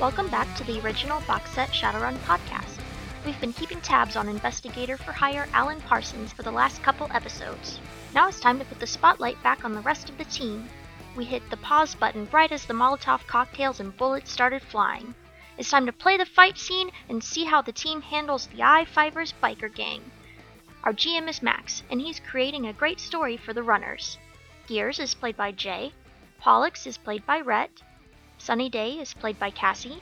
Welcome back to the original box set Shadowrun podcast. We've been keeping tabs on investigator for hire Alan Parsons for the last couple episodes. Now it's time to put the spotlight back on the rest of the team. We hit the pause button right as the Molotov cocktails and bullets started flying. It's time to play the fight scene and see how the team handles the I-Fivers biker gang. Our GM is Max, and he's creating a great story for the runners. Gears is played by Jay, Pollux is played by Rhett, Sunny Day is played by Cassie,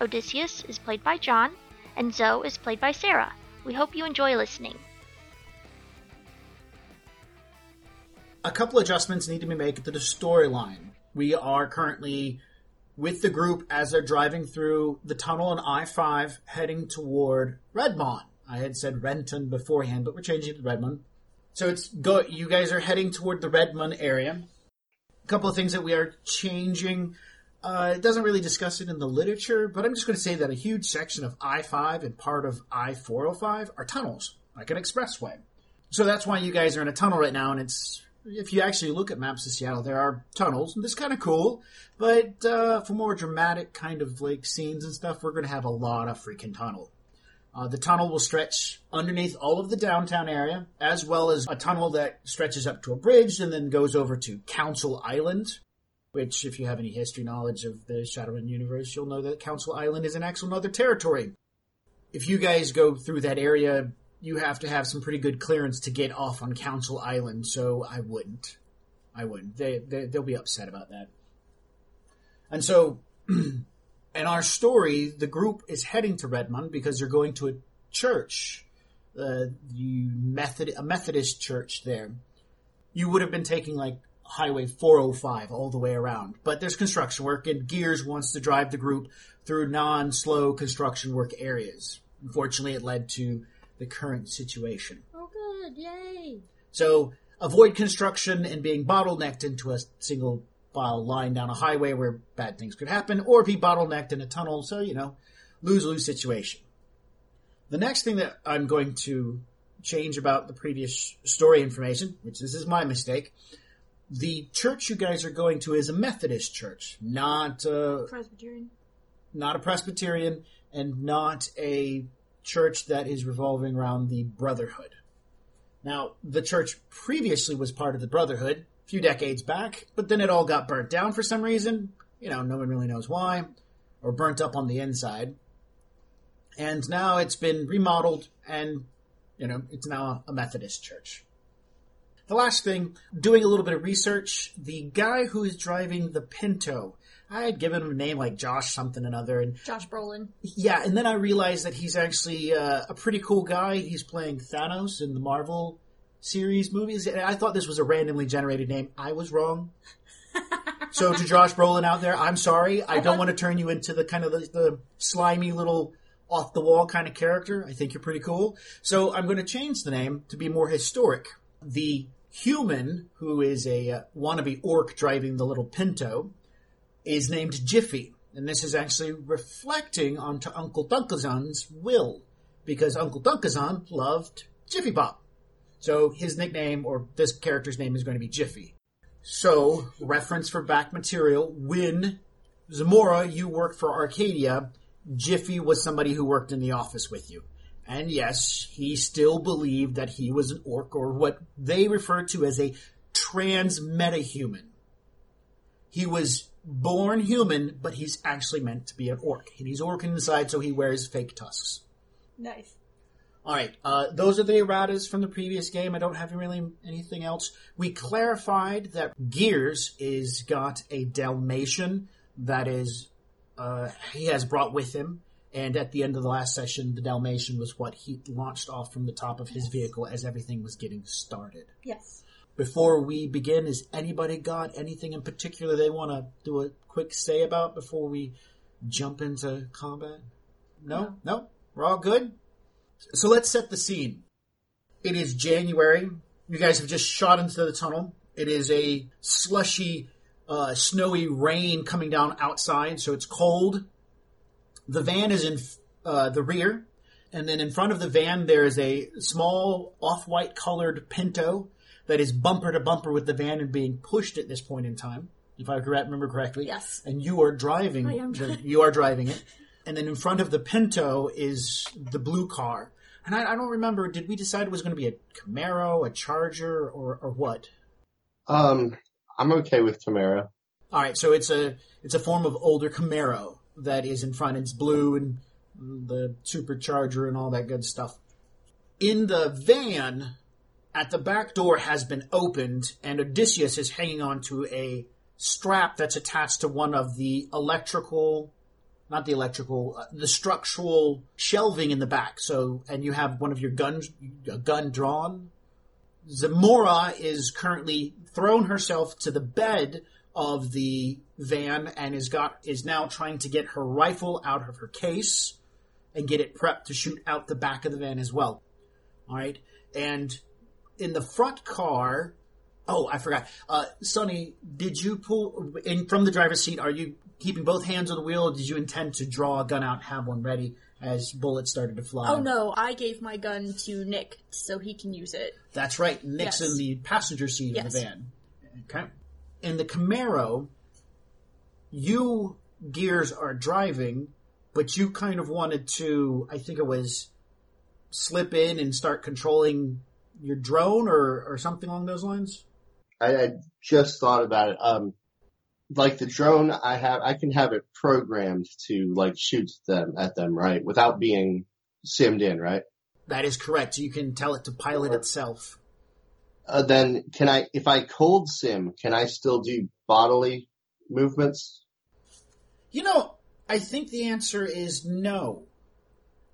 Odysseus is played by John, and Zoe is played by Sarah. We hope you enjoy listening. A couple adjustments need to be made to the storyline. We are currently with the group as they're driving through the tunnel on I 5 heading toward Redmond. I had said Renton beforehand, but we're changing it to Redmond. So it's go. You guys are heading toward the Redmond area. A couple of things that we are changing. Uh, it doesn't really discuss it in the literature, but I'm just going to say that a huge section of I 5 and part of I 405 are tunnels, like an expressway. So that's why you guys are in a tunnel right now, and it's if you actually look at maps of Seattle, there are tunnels, and this is kind of cool. But uh, for more dramatic kind of like scenes and stuff, we're going to have a lot of freaking tunnel. Uh, the tunnel will stretch underneath all of the downtown area, as well as a tunnel that stretches up to a bridge and then goes over to Council Island, which, if you have any history knowledge of the Shadowrun universe, you'll know that Council Island is an actual other territory. If you guys go through that area, you have to have some pretty good clearance to get off on Council Island, so I wouldn't. I wouldn't. They, they they'll be upset about that. And so, in our story, the group is heading to Redmond because they're going to a church, uh, the Method a Methodist church there. You would have been taking like Highway 405 all the way around, but there's construction work, and Gears wants to drive the group through non-slow construction work areas. Unfortunately, it led to the current situation. Oh, good! Yay! So avoid construction and being bottlenecked into a single file line down a highway where bad things could happen, or be bottlenecked in a tunnel. So you know, lose lose situation. The next thing that I'm going to change about the previous story information, which this is my mistake. The church you guys are going to is a Methodist church, not a, Presbyterian. not a Presbyterian, and not a church that is revolving around the Brotherhood. Now, the church previously was part of the Brotherhood a few decades back, but then it all got burnt down for some reason. You know, no one really knows why, or burnt up on the inside. And now it's been remodeled, and, you know, it's now a Methodist church. The last thing, doing a little bit of research, the guy who is driving the Pinto, I had given him a name like Josh something another, and Josh Brolin. yeah, and then I realized that he's actually uh, a pretty cool guy. He's playing Thanos in the Marvel series movies. And I thought this was a randomly generated name. I was wrong. so to Josh Brolin out there, I'm sorry. I don't want to turn you into the kind of the, the slimy little off the wall kind of character. I think you're pretty cool. So I'm going to change the name to be more historic. The human who is a uh, wannabe orc driving the little Pinto is named Jiffy. And this is actually reflecting onto Uncle Dunkazon's will, because Uncle Dunkazon loved Jiffy Pop. So his nickname, or this character's name, is going to be Jiffy. So, reference for back material, when Zamora, you worked for Arcadia, Jiffy was somebody who worked in the office with you. And yes, he still believed that he was an orc, or what they refer to as a trans metahuman. He was born human, but he's actually meant to be an orc. And he's orc inside, so he wears fake tusks. Nice. All right, uh, those are the erratas from the previous game. I don't have really anything else. We clarified that Gears is got a Dalmatian that is uh, he has brought with him, and at the end of the last session, the Dalmatian was what he launched off from the top of his vehicle as everything was getting started. Yes. Before we begin, has anybody got anything in particular they want to do a quick say about before we jump into combat? No, no, we're all good. So let's set the scene. It is January. You guys have just shot into the tunnel. It is a slushy, uh, snowy rain coming down outside, so it's cold. The van is in uh, the rear, and then in front of the van there is a small off-white colored Pinto that is bumper to bumper with the van and being pushed at this point in time. if I remember correctly. Yes. And you are driving. I am the- you are driving it. And then in front of the Pinto is the blue car. And I, I don't remember. Did we decide it was going to be a Camaro, a Charger, or or what? Um, I'm okay with Camaro. All right, so it's a it's a form of older Camaro that is in front. It's blue and the supercharger and all that good stuff. In the van, at the back door has been opened, and Odysseus is hanging on to a strap that's attached to one of the electrical, not the electrical, uh, the structural shelving in the back. So, and you have one of your guns, a gun drawn. Zamora is currently thrown herself to the bed of the van and is got is now trying to get her rifle out of her case and get it prepped to shoot out the back of the van as well. All right, and in the front car, oh, I forgot. Uh, Sunny, did you pull in from the driver's seat? Are you keeping both hands on the wheel? Or did you intend to draw a gun out, and have one ready as bullets started to fly? Oh no, I gave my gun to Nick so he can use it. That's right. Nick's Yes. in the passenger seat of the van. Okay. In the Camaro, you gears are driving, but you kind of wanted to. I think it was slip in and start controlling your drone or or something along those lines. I, I just thought about it. Um, like the drone, I have, I can have it programmed to like shoot them at them, right? Without being simmed in, right? That is correct. You can tell it to pilot Or- itself. Uh, then can I, if I cold sim, can I still do bodily movements? You know, I think the answer is no.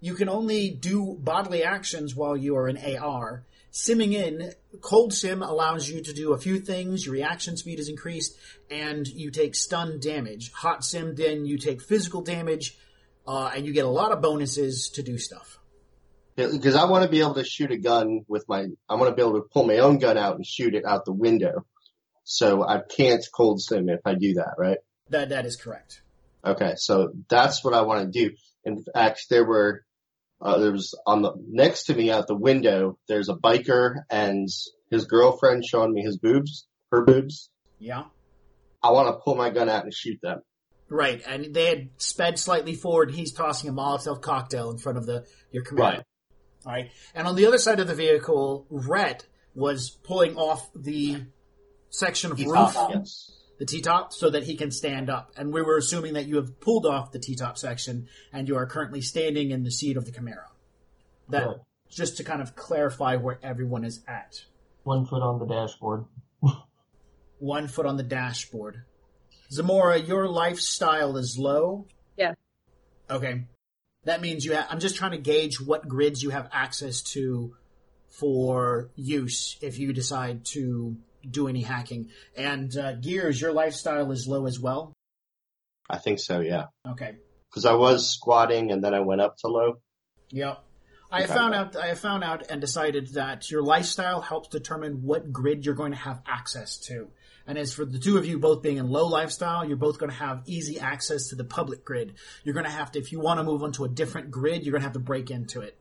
You can only do bodily actions while you are in AR. Simming in, cold sim allows you to do a few things. Your reaction speed is increased, and you take stun damage. Hot simmed in, you take physical damage, uh, and you get a lot of bonuses to do stuff. Because I want to be able to shoot a gun with my, I want to be able to pull my own gun out and shoot it out the window. So I can't cold sim if I do that, right? That that is correct. Okay, so that's what I want to do. In fact, there were uh, there was on the next to me out the window. There's a biker and his girlfriend showing me his boobs, her boobs. Yeah. I want to pull my gun out and shoot them. Right, and they had sped slightly forward. He's tossing a Molotov cocktail in front of the your Camaro. Right. All right, and on the other side of the vehicle, Rhett was pulling off the section of roof, Yes. the T-top, so that he can stand up. And we were assuming that you have pulled off the T-top section and you are currently standing in the seat of the Camaro. That Correct. just to kind of clarify where everyone is at. One foot on the dashboard. One foot on the dashboard. Zamora, your lifestyle is low. Yeah. Okay. That means you have, I'm just trying to gauge what grids you have access to for use if you decide to do any hacking. And uh, Gears, your lifestyle is low as well. I think so. Yeah. Okay. Because I was squatting and then I went up to low. Yep. I Okay. found out. I have found out and decided that your lifestyle helps determine what grid you're going to have access to. And as for the two of you both being in low lifestyle, you're both going to have easy access to the public grid. You're going to have to, if you want to move onto a different grid, you're going to have to break into it.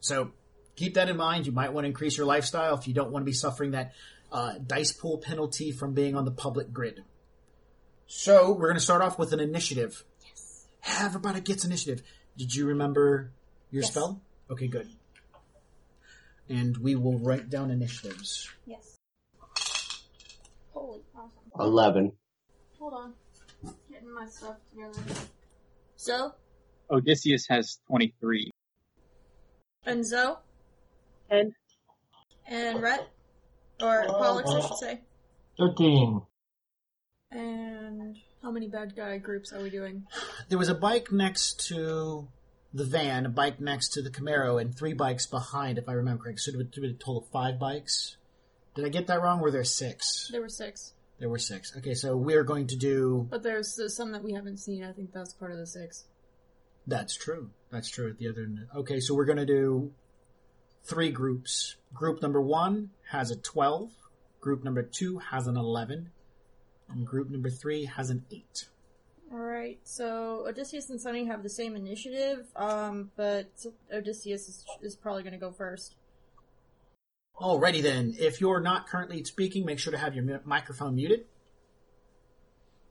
So keep that in mind. You might want to increase your lifestyle if you don't want to be suffering that uh, dice pool penalty from being on the public grid. So we're going to start off with an initiative. Yes. Everybody gets initiative. Did you remember your Yes. spell? Okay, good. And we will write down initiatives. Yes. Holy awesome. Eleven. Hold on. Getting my stuff together. So, Odysseus has 23. and Zoe, And and Rhett, or Pollux, I should say. Thirteen. And how many bad guy groups are we doing? There was a bike next to the van, a bike next to the Camaro, and three bikes behind, if I remember correctly. So it would be a total of five bikes. Did I get that wrong? Were there six? There were six, There were six. Okay, so we're going to do. but there's uh, some that we haven't seen. I think that's part of the six. That's true. That's true at the other end. Okay, so we're going to do three groups. Group number one has a 12. Group number two has an 11. And group number three has an 8. All right. So Odysseus and Sunny have the same initiative, um, but Odysseus is, is probably going to go first. Alrighty then. If you're not currently speaking, make sure to have your mi- microphone muted.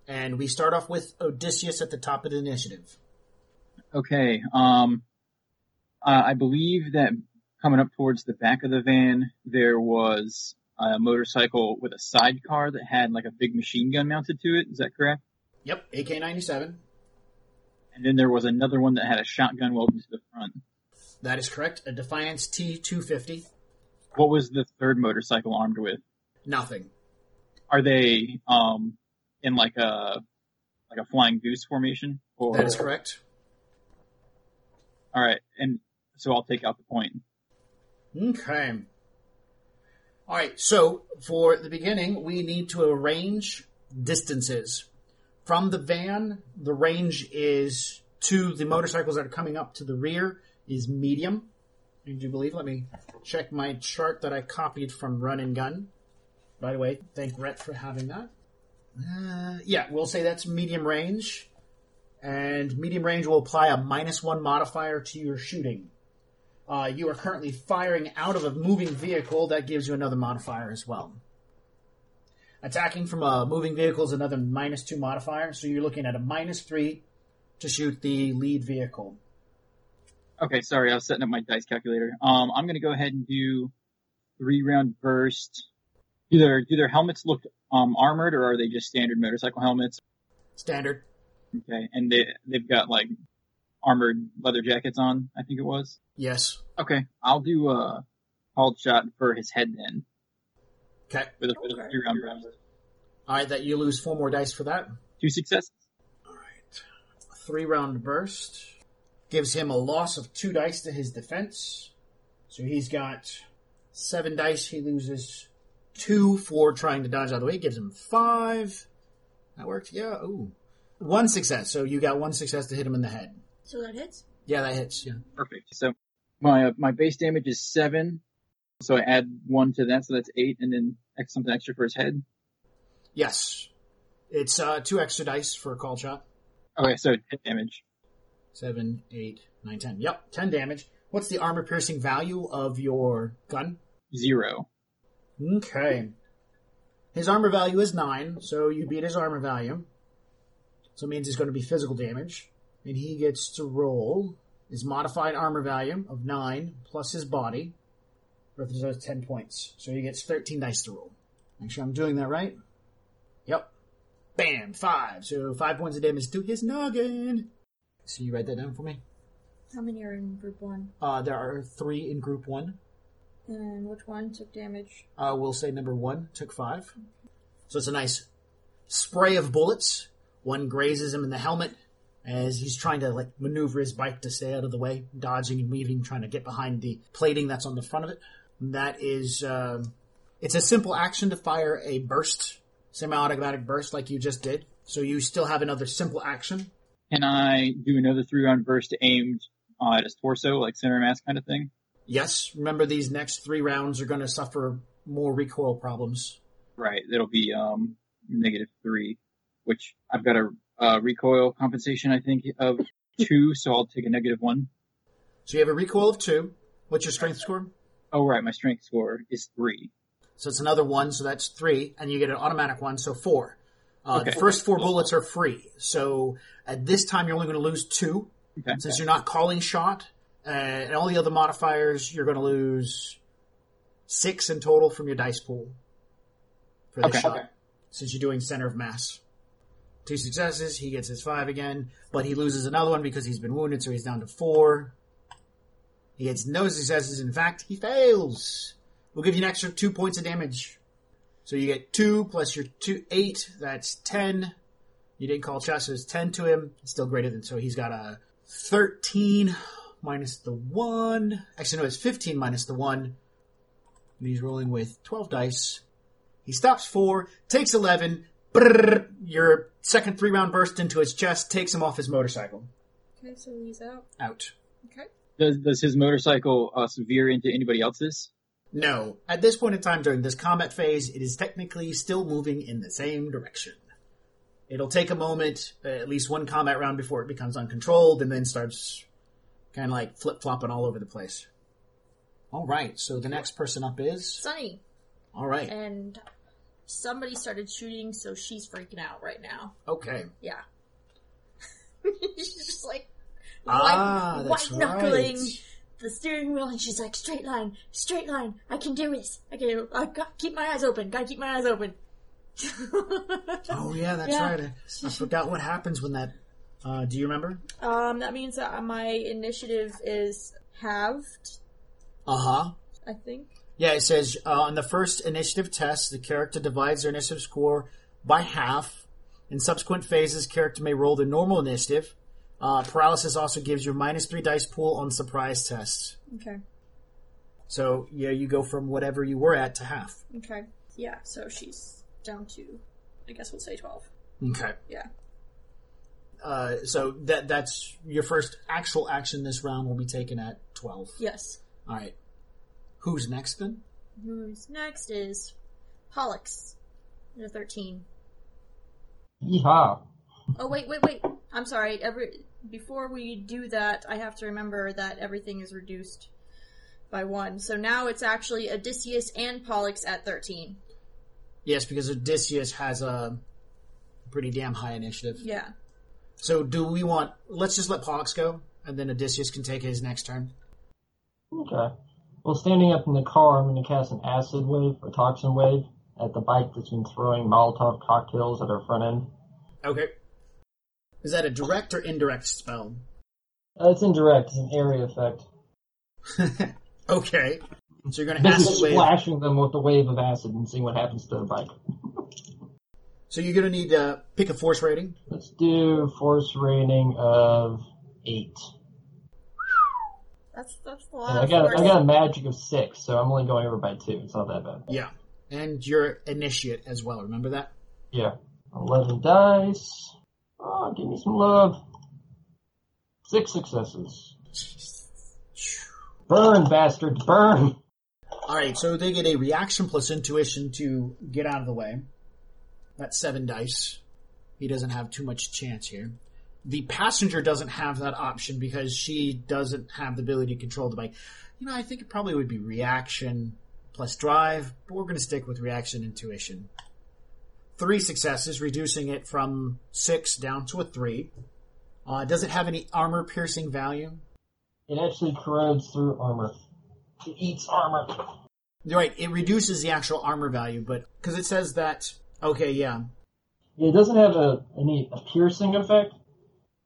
And we start off with Odysseus at the top of the initiative. Okay. Um, uh, I believe that coming up towards the back of the van, there was a motorcycle with a sidecar that had like a big machine gun mounted to it. Is that correct? Yep, AK 97. And then there was another one that had a shotgun welded to the front. That is correct. A Defiance T250. What was the third motorcycle armed with? Nothing. Are they um in like a like a flying goose formation? Or That is correct. all right, and so I'll take out the point. Okay. All right. So for the beginning, we need to arrange distances from the van. The range is to the motorcycles that are coming up to the rear is medium. Do you believe? Let me check my chart that I copied from Run and Gun. By the way, thank Rhett for having that. Uh, yeah, we'll say that's medium range. And medium range will apply a minus one modifier to your shooting. Uh, you are currently firing out of a moving vehicle. That gives you another modifier as well. Attacking from a moving vehicle is another minus two modifier, so you're looking at a minus three to shoot the lead vehicle. Okay, sorry, I was setting up my dice calculator. Um, I'm gonna go ahead and do three round burst. Do their do their helmets look um armored or are they just standard motorcycle helmets? Standard. Okay, and they they've got like armored leather jackets on. I think it was. Yes. Okay, I'll do a called shot for his head then Okay. with a, with a Okay. three round burst. All right, that you lose four more dice for that. Two successes. All right. Three round burst gives him a loss of two dice to his defense. So he's got seven dice. He loses two for trying to dodge out of the way. Gives him five. That worked. Yeah. Ooh. One success. So you got one success to hit him in the head. So that hits. Yeah, that hits. Yeah. Perfect. So my uh, my base damage is seven. So I add one to that, so that's eight, and then X something extra for his head. Yes. It's uh, two extra dice for a call shot. Okay, so hit damage. Seven, eight, nine, ten. Yep, ten damage. What's the armor piercing value of your gun? Zero. Okay. His armor value is nine, so you beat his armor value. So it means it's going to be physical damage. And he gets to roll his modified armor value of nine plus his body. Represents ten points. So he gets thirteen dice to roll. Make sure I'm doing that right. Yep. Bam! Five. So five points of damage to his noggin. So you write that down for me? How many are in group one? Uh, there are three in group one. And which one took damage? Uh, we'll say number one took five. So it's a nice spray of bullets. One grazes him in the helmet as he's trying to like maneuver his bike to stay out of the way, dodging and weaving, trying to get behind the plating that's on the front of it. And that is, um, it's a simple action to fire a burst, semi-automatic burst like you just did. So you still have another simple action. Can I do another three round burst aimed uh, at his torso, like center mass kind of thing? Yes, remember these next three rounds are going to suffer more recoil problems. Right. It'll be um negative three, which I've got a uh, recoil compensation I think of two, so I'll take a negative one. So you have a recoil of two. What's your strength score? Oh right, my strength score is three. So it's another one, so that's three, and you get an automatic one, so four. Uh, Okay. The first four bullets are free. So at this time, you're only going to lose two, Okay. since you're not calling shot. Uh, and all the other modifiers, you're going to lose six in total from your dice pool for this Okay. shot, since you're doing center of mass. Two successes, he gets his five again, but he loses another one because he's been wounded, so he's down to four. He gets no successes. In fact, he fails. We'll give you an extra two points of damage. So you get two plus your two, eight, that's ten. You didn't call chest, so it's ten to him. It's still greater than, so he's got a thirteen minus the one. Actually, no, it's fifteen minus the one. And he's rolling with twelve dice. He stops four, takes eleven. Brrr, your second three round burst into his chest takes him off his motorcycle. Okay, so he's out. Out. Okay. Does does his motorcycle uh, veer into anybody else's? No. At this point in time during this combat phase, it is technically still moving in the same direction. It'll take a moment, uh, at least one combat round before it becomes uncontrolled and then starts kind of like flip flopping all over the place. Alright, so the next person up is. Sunny. Alright. And somebody started shooting, so she's freaking out right now. Okay. Yeah. she's just like Ah, white, white knuckling right. the steering wheel, and she's like, "Straight line, straight line. I can do this. I can. I got keep my eyes open. Gotta keep my eyes open." Oh yeah, that's Yeah. right. I, I forgot what happens when that. Uh, do you remember? Um, that means that my initiative is halved. Uh huh. I think. Yeah, it says uh, on the first initiative test, the character divides their initiative score by half. In subsequent phases, character may roll the normal initiative. Uh, paralysis also gives you a minus three dice pool on surprise tests. Okay. So yeah, you go from whatever you were at to half. Okay. Yeah. So she's down to, I guess we'll say twelve. Okay. Yeah. Uh, so that that's your first actual action this round will be taken at twelve. Yes. All right. Who's next then? Who's next is Pollux. You're thirteen. Yeehaw. Oh wait, wait, wait. I'm sorry. Every before we do that, I have to remember that everything is reduced by one. So now it's actually Odysseus and Pollux at thirteen. Yes, because Odysseus has a pretty damn high initiative. Yeah. So do we want? Let's just let Pollux go, and then Odysseus can take his next turn. Okay. Well, standing up in the car, I'm going to cast an acid wave or toxin wave at the bike that's been throwing Molotov cocktails at our front end. Okay. Is that a direct or indirect spell? Uh, it's indirect. It's an area effect. okay. So you're going to acid wave. splashing them with a wave of acid and seeing what happens to the bike. So you're going to need to pick a force rating. Let's do force rating of eight. That's that's a And lot. I got force. I got a magic of six, so I'm only going over by two. It's not that bad. Yeah. And your initiate as well. Remember that? Yeah. Eleven dice. Oh, give me some love. Six successes. Burn, bastards, burn! All right. So they get a reaction plus intuition to get out of the way. That's seven dice. He doesn't have too much chance here. The passenger doesn't have that option because she doesn't have the ability to control the bike. You know, I think it probably would be reaction plus drive, but we're going to stick with reaction intuition. Three successes, reducing it from six down to a three. Uh, does it have any armor piercing value? It actually corrodes through armor. It eats armor. You're right. It reduces the actual armor value, but because it says that. Okay, yeah. It doesn't have a any a piercing effect,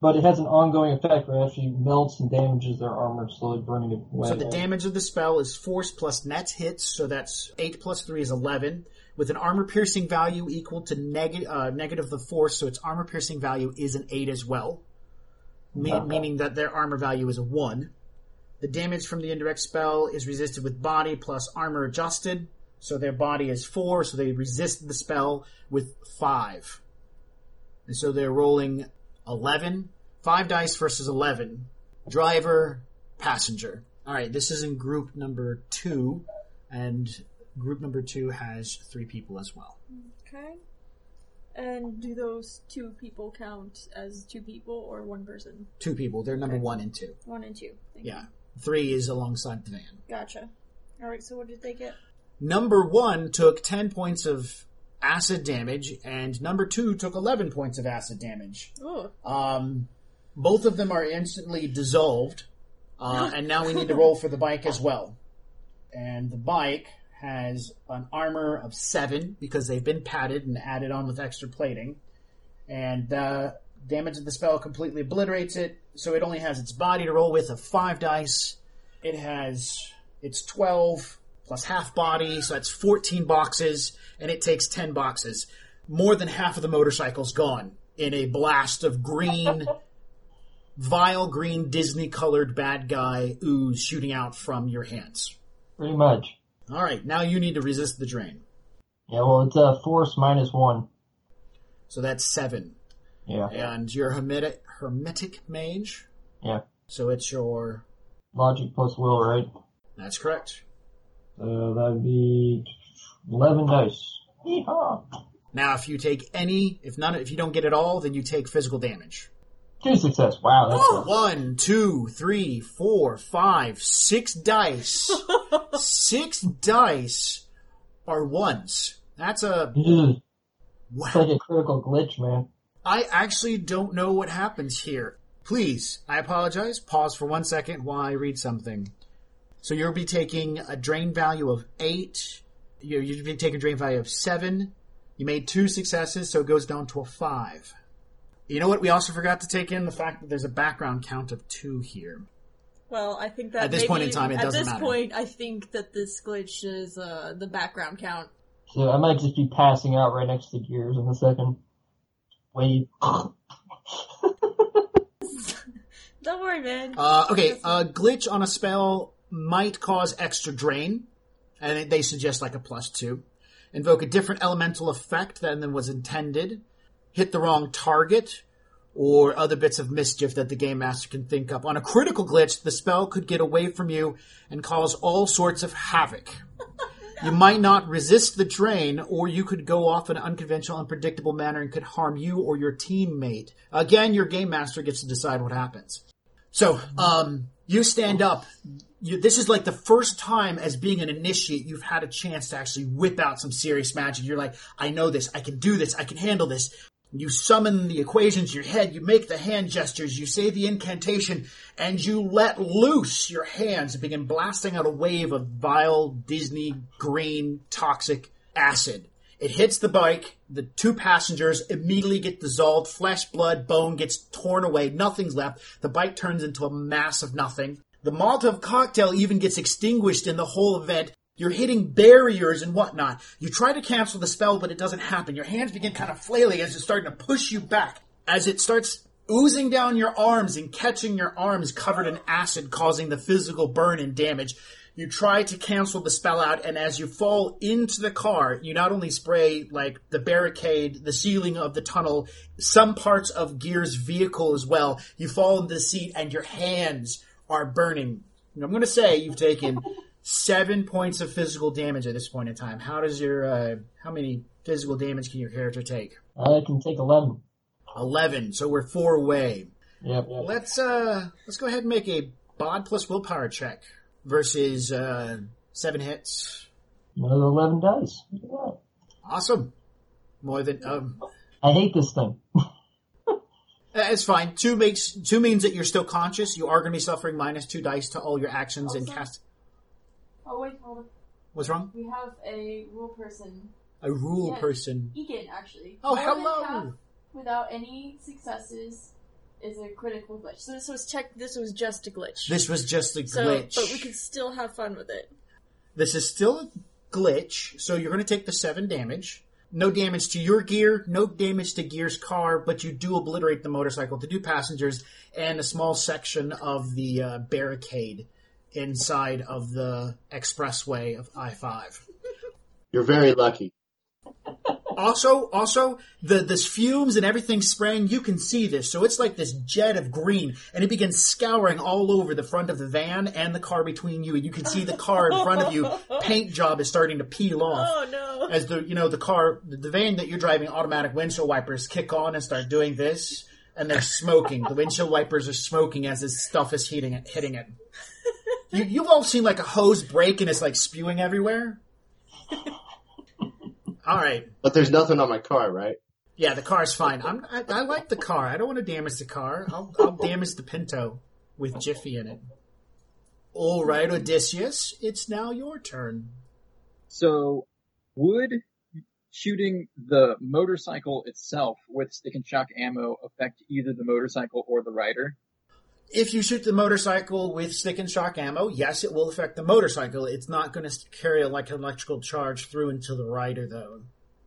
but it has an ongoing effect where it actually melts and damages their armor, slowly burning it away. So the damage of the spell is force plus net hits, so that's eight plus three is eleven, with an armor piercing value equal to neg- uh, negative the force. So its armor piercing value is an eight as well, me- Okay. meaning that their armor value is a one. The damage from the indirect spell is resisted with body plus armor adjusted, so their body is four, so they resist the spell with five. And so they're rolling 11, five dice versus 11. Driver, passenger. Alright, this is in group number two, and group number two has three people as well. Okay. And do those two people count as two people or one person? Two people, they're number Okay. one and two. One and two. Thank Yeah. you. Three is alongside the van. Gotcha. All right. So what did they get? Number one took 10 points of acid damage, and number two took 11 points of acid damage. Oh. Um, both of them are instantly dissolved, uh, and now we need to roll for the bike as well. And the bike has an armor of seven because they've been padded and added on with extra plating, and the damage of the spell completely obliterates it. So it only has its body to roll with of five dice. It has its twelve plus half body, so that's fourteen boxes, and it takes ten boxes. More than half of the motorcycle's gone in a blast of green, vile green Disney colored bad guy ooze shooting out from your hands. Pretty much. All right, now you need to resist the drain. Yeah, well, it's a force minus one. So that's seven. Yeah, And your hermetic, hermetic mage. yeah. So it's your. Logic plus will, right? That's correct. So that'd be 11 dice. Yeehaw! Now, if you take any, if none, if you don't get it all, then you take physical damage. Two success. Wow, that's One, two, three, four, five, six dice. six dice are ones. That's a Ugh, It's like a critical glitch, man. I actually don't know what happens here. Please, I apologize. Pause for one second while I read something. So you'll be taking a drain value of eight. You- You'll be taking a drain value of seven. You made two successes, so it goes down to a five. You know what? We also forgot to take in the fact that there's a background count of two here. Well, I think that At this maybe- point in time, it doesn't matter. At this matter. point, I think that this glitch is uh, the background count. So I might just be passing out right next to Gears in a second. Wait. Don't worry, man. Uh, okay, a glitch on a spell might cause extra drain, and they suggest like a plus two. Invoke a different elemental effect than was intended. Hit the wrong target, or other bits of mischief that the game master can think up. On a critical glitch, the spell could get away from you and cause all sorts of havoc. You might not resist the drain, or you could go off in an unconventional, unpredictable manner and could harm you or your teammate. Again, your game master gets to decide what happens. So, um, you stand up. You, this is like the first time as being an initiate you've had a chance to actually whip out some serious magic. You're like, I know this, I can do this, I can handle this. You summon the equations in your head, you make the hand gestures, you say the incantation, and you let loose your hands and begin blasting out a wave of vile Disney green toxic acid. It hits the bike. The two passengers immediately get dissolved. Flesh, blood, bone gets torn away. Nothing's left. The bike turns into a mass of nothing. The Molotov cocktail even gets extinguished in the whole event. You're hitting barriers and whatnot. You try to cancel the spell, but it doesn't happen. Your hands begin kind of flailing as it's starting to push you back. As it starts oozing down your arms and catching your arms covered in acid, causing the physical burn and damage. You try to cancel the spell out, and as you fall into the car, you not only spray like the barricade, the ceiling of the tunnel, some parts of Gear's vehicle as well. You fall into the seat, and your hands are burning. I'm going to say you've taken seven points of physical damage at this point in time. How does your uh, how many physical damage can your character take? I can take 11. Eleven. So we're four away. Yep. Let's uh let's go ahead and make a bod plus willpower check versus uh seven hits. Another 11 dice. That. Awesome. More than um I hate this thing. Uh, it's fine. Two makes two means that you're still conscious. You are going to be suffering minus two dice to all your actions and Also- cast. Oh wait, hold on. What's wrong? We have a rule person, A rule Yeah. person. Egan, actually. Oh, More than hello. half without any successes is a critical glitch. So this was check. This was just a glitch. This was just a so, glitch. but we could still have fun with it. This is still a glitch, so you're going to take the seven damage. No damage to your gear, no damage to Gear's car, but you do obliterate the motorcycle to two passengers and a small section of the uh, barricade inside of the expressway of I-5. You're very lucky. Also, also the this fumes and everything spraying. You can see this, so it's like this jet of green, and it begins scouring all over the front of the van and the car between you. And you can see the car in front of you. Paint job is starting to peel off Oh no! as the you know the car the van that you're driving automatic windshield wipers kick on and start doing this and they're smoking the windshield wipers are smoking as this stuff is heating it hitting it you, you've all seen like a hose break and it's like spewing everywhere all right. But there's nothing on my car, right? yeah the car's fine. I'm, I, I like the car. I don't want to damage the car. I'll, I'll damage the pinto with jiffy in it. All right odysseus it's now your turn. So, would shooting the motorcycle itself with stick and shock ammo affect either the motorcycle or the rider? If you shoot the motorcycle with stick and shock ammo, yes, it will affect the motorcycle. It's not going to carry like an electrical charge through into the rider, though.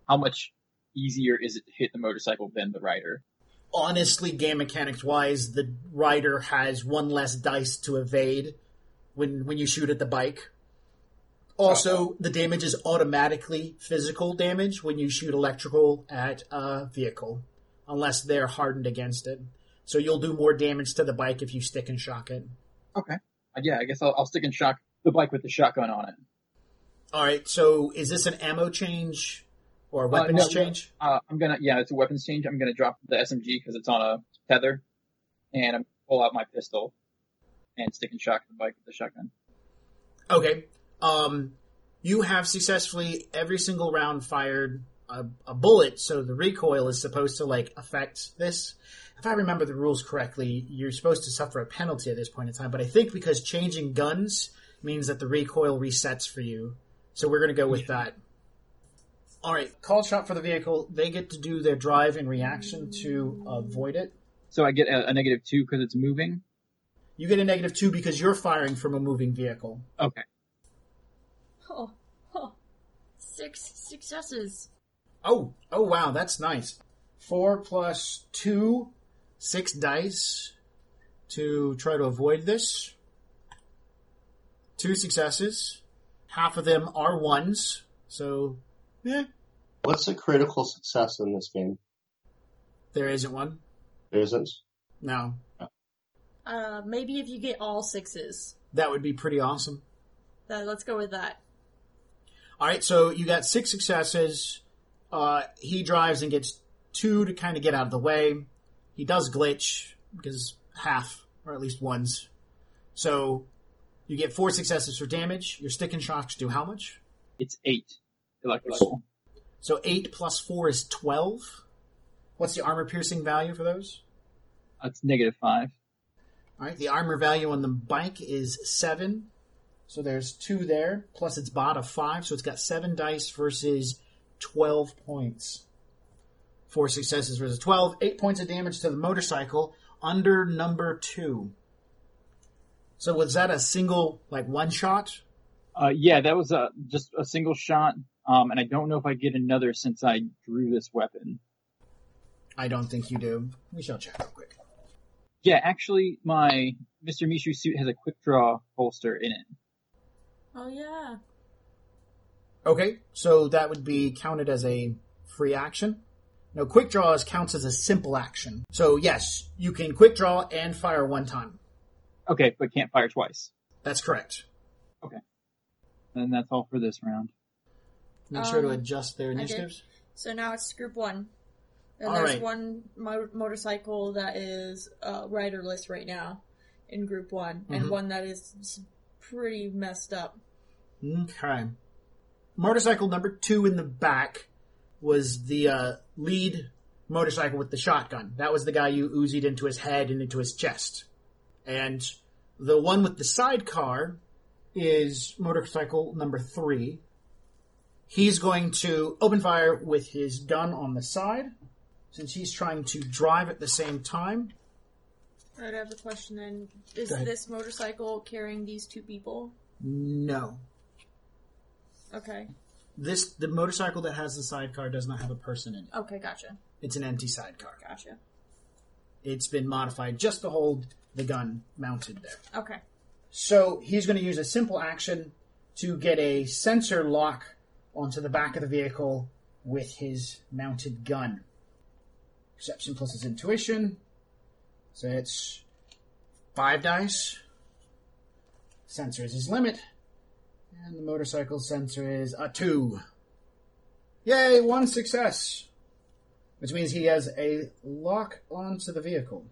How much easier is it to hit the motorcycle than the rider? Honestly, game mechanics wise, the rider has one less dice to evade when when you shoot at the bike. Also, the damage is automatically physical damage when you shoot electrical at a vehicle, unless they're hardened against it. So you'll do more damage to the bike if you stick and shock it. Okay. Uh, yeah, I guess I'll, I'll stick and shock the bike with the shotgun on it. All right. So is this an ammo change or a weapons no, no. change? Uh, I'm gonna, yeah, it's a weapons change. I'm gonna drop the SMG because it's on a tether, and I'm gonna pull out my pistol and stick and shock the bike with the shotgun. Okay. Um, You have successfully every single round fired a, a bullet, so the recoil is supposed to like affect this. If I remember the rules correctly, you're supposed to suffer a penalty at this point in time, but I think because changing guns means that the recoil resets for you. So we're going to go with that. All right, call shot for the vehicle. They get to do their drive in reaction to avoid it. So I get a, a negative two because it's moving. You get a negative two because you're firing from a moving vehicle. Okay. Oh, oh. Six successes. Oh, oh wow, that's nice. Four plus two, six dice to try to avoid this. Two successes. Half of them are ones, so yeah, What's a critical success in this game? there isn't one. There isn't. No, Uh, maybe if you get all sixes. that would be pretty awesome. Uh, let's go with that. All right, so you got six successes. Uh, he drives and gets two to kind of get out of the way. He does glitch because half, or at least ones. So you get four successes for damage. Your stick and shocks do how much? It's eight electrical. So eight plus four is twelve. What's the armor piercing value for those? That's negative five. All right, the armor value on the bike is seven. So there's two there, plus its bot of five, so it's got seven dice versus 12 points. Four successes versus 12. Eight points of damage to the motorcycle under number two. So was that a single, like one shot? Uh, yeah, that was a, just a single shot. Um, and I don't know if I get another since I drew this weapon. I don't think you do. We shall check real quick. Yeah, actually, my Mr. Mishu suit has a quick draw holster in it. Oh yeah. Okay, so that would be counted as a free action. No, quick draws counts as a simple action. So yes, you can quick draw and fire one time. Okay, but can't fire twice. That's correct. Okay. And that's all for this round. Make sure to Um, adjust their did. initiatives. So now it's group one. And All there's right. one mo- motorcycle that is uh, riderless right now in group one, and Mhm. one that is pretty messed up. Okay. Motorcycle number two in the back was the uh, lead motorcycle with the shotgun. That was the guy you Uzied into his head and into his chest. And the one with the sidecar is motorcycle number three. He's going to open fire with his gun on the side, since he's trying to drive at the same time. Alright, I have a question then. Is this motorcycle carrying these two people? No. Okay. This the motorcycle that has the sidecar does not have a person in it. Okay, gotcha. It's an empty sidecar. Gotcha. It's been modified just to hold the gun mounted there. Okay. So he's going to use a simple action to get a sensor lock onto the back of the vehicle with his mounted gun. Perception plus his intuition. So it's five dice. Sensor is his limit. And the motorcycle sensor is a two. Yay, one success! Which means he has a lock onto the vehicle.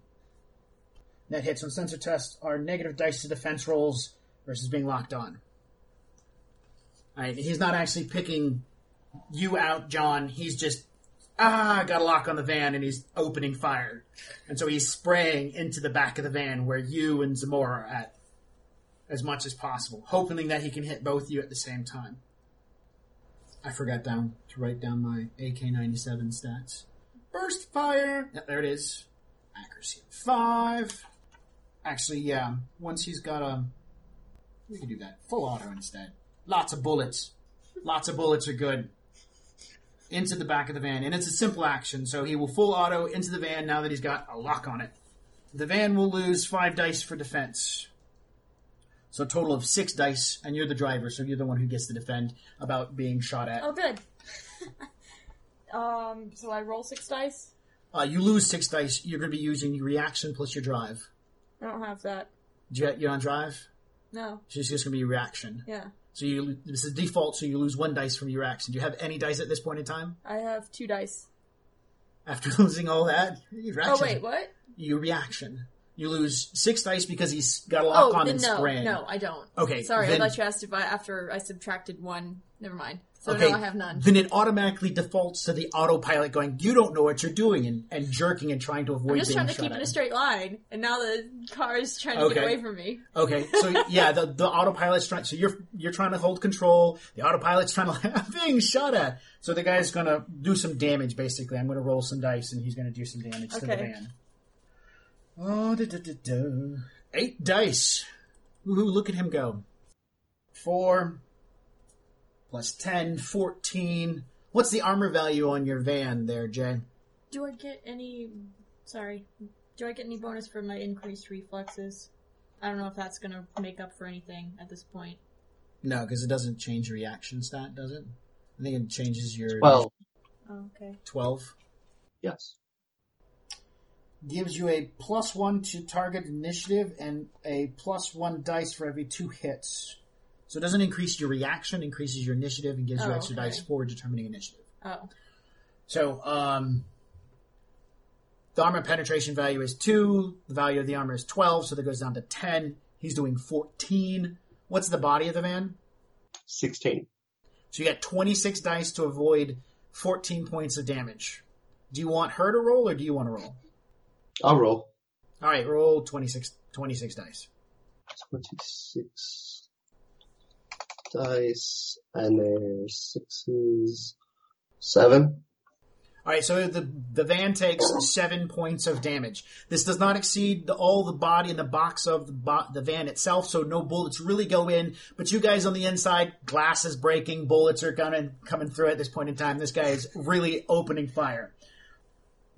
Net hits on sensor tests are negative dice to defense rolls versus being locked on. He's not actually picking you out, John. He's just, ah, got a lock on the van and he's opening fire. And so he's spraying into the back of the van where you and Zamora are at as much as possible, hoping that he can hit both of you at the same time. I forgot down to write down my AK-97 stats. Burst fire! There it is. Accuracy of five. Actually, yeah. Once he's got a, we can do that. Full auto instead. Lots of bullets. Lots of bullets are good. Into the back of the van, and it's a simple action. So he will full auto into the van now that he's got a lock on it. The van will lose five dice for defense. So a total of six dice, and you're the driver, so you're the one who gets to defend about being shot at. Oh, good. um, so I roll six dice? Uh, you lose six dice. You're going to be using your reaction plus your drive. I don't have that. Do you, you're on drive. No. So it's just going to be your reaction. Yeah. So you this is default. So you lose one dice from your action. Do you have any dice at this point in time? I have two dice. After losing all that, your Oh, wait, what? Your reaction. You lose six dice because he's got a lock Oh, on and no, spraying. no, I don't. Okay, Sorry, then- I thought you asked if I after I subtracted one. Never mind. So okay, now I have none. then it automatically defaults to the autopilot going, you don't know what you're doing, and, and jerking and trying to avoid I'm just trying to keep in a straight line, and now the car is trying to Okay. get away from me. Okay, so yeah, the, the autopilot's trying, so you're, you're trying to hold control, the autopilot's trying to, I'm being shot at. So the guy's gonna do some damage, basically. I'm gonna roll some dice, and he's gonna do some damage to the van. Oh, da, da, da, da. Eight dice. Woohoo, look at him go. Four, plus 10, 14. What's the armor value on your van there, Jay? Do I get any? Sorry. Do I get any bonus for my increased reflexes? I don't know if that's gonna make up for anything at this point. No, because it doesn't change your reaction stat, does it? I think it changes your Well, Oh, okay. 12. yes. Gives you a plus one to target initiative and a plus one dice for every two hits. So it doesn't increase your reaction, increases your initiative and gives you Oh, extra okay. dice for determining initiative. Oh, So, um, the armor penetration value is 2. The value of the armor is 12, so that goes down to 10. He's doing 14. What's the body of the van? 16. So you got 26 dice to avoid 14 points of damage. Do you want her to roll or do you want to roll? I'll roll. All right, roll 26, 26 dice. 26 dice, and there's sixes. Seven. All right, so the the van takes seven points of damage. This does not exceed the, all the body and the box of the, bo- the van itself, so no bullets really go in. But you guys on the inside, glass is breaking, bullets are coming coming through at this point in time. This guy is really opening fire.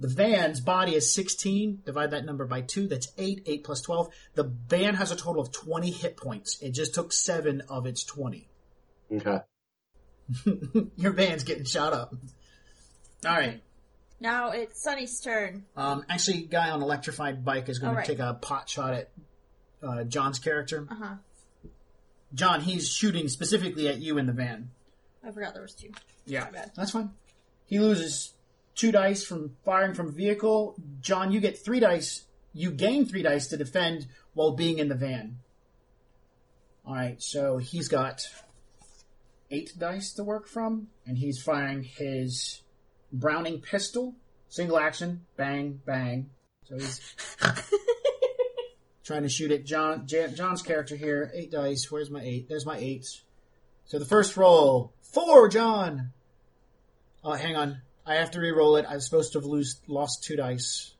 The van's body is 16. Divide that number by two. That's 8. 8 plus 12. The van has a total of 20 hit points. It just took 7 of its 20. Okay. Your van's getting shot up. All right. now it's Sunny's turn. Um, actually, guy on electrified bike is going to Alright. take a pot shot at uh, John's character. Uh huh. John, he's shooting specifically at you in the van. I forgot there was two. Yeah, My bad. that's fine. He loses two dice from firing from vehicle. John, you get three dice. You gain three dice to defend while being in the van. All right, so he's got eight dice to work from, and he's firing his Browning pistol, single action, bang, bang. So he's trying to shoot at John. John's character here. Eight dice. Where's my eight? There's my eight. So the first roll, four, John. Oh, hang on. I have to re-roll it. I was supposed to have lose, lost two dice.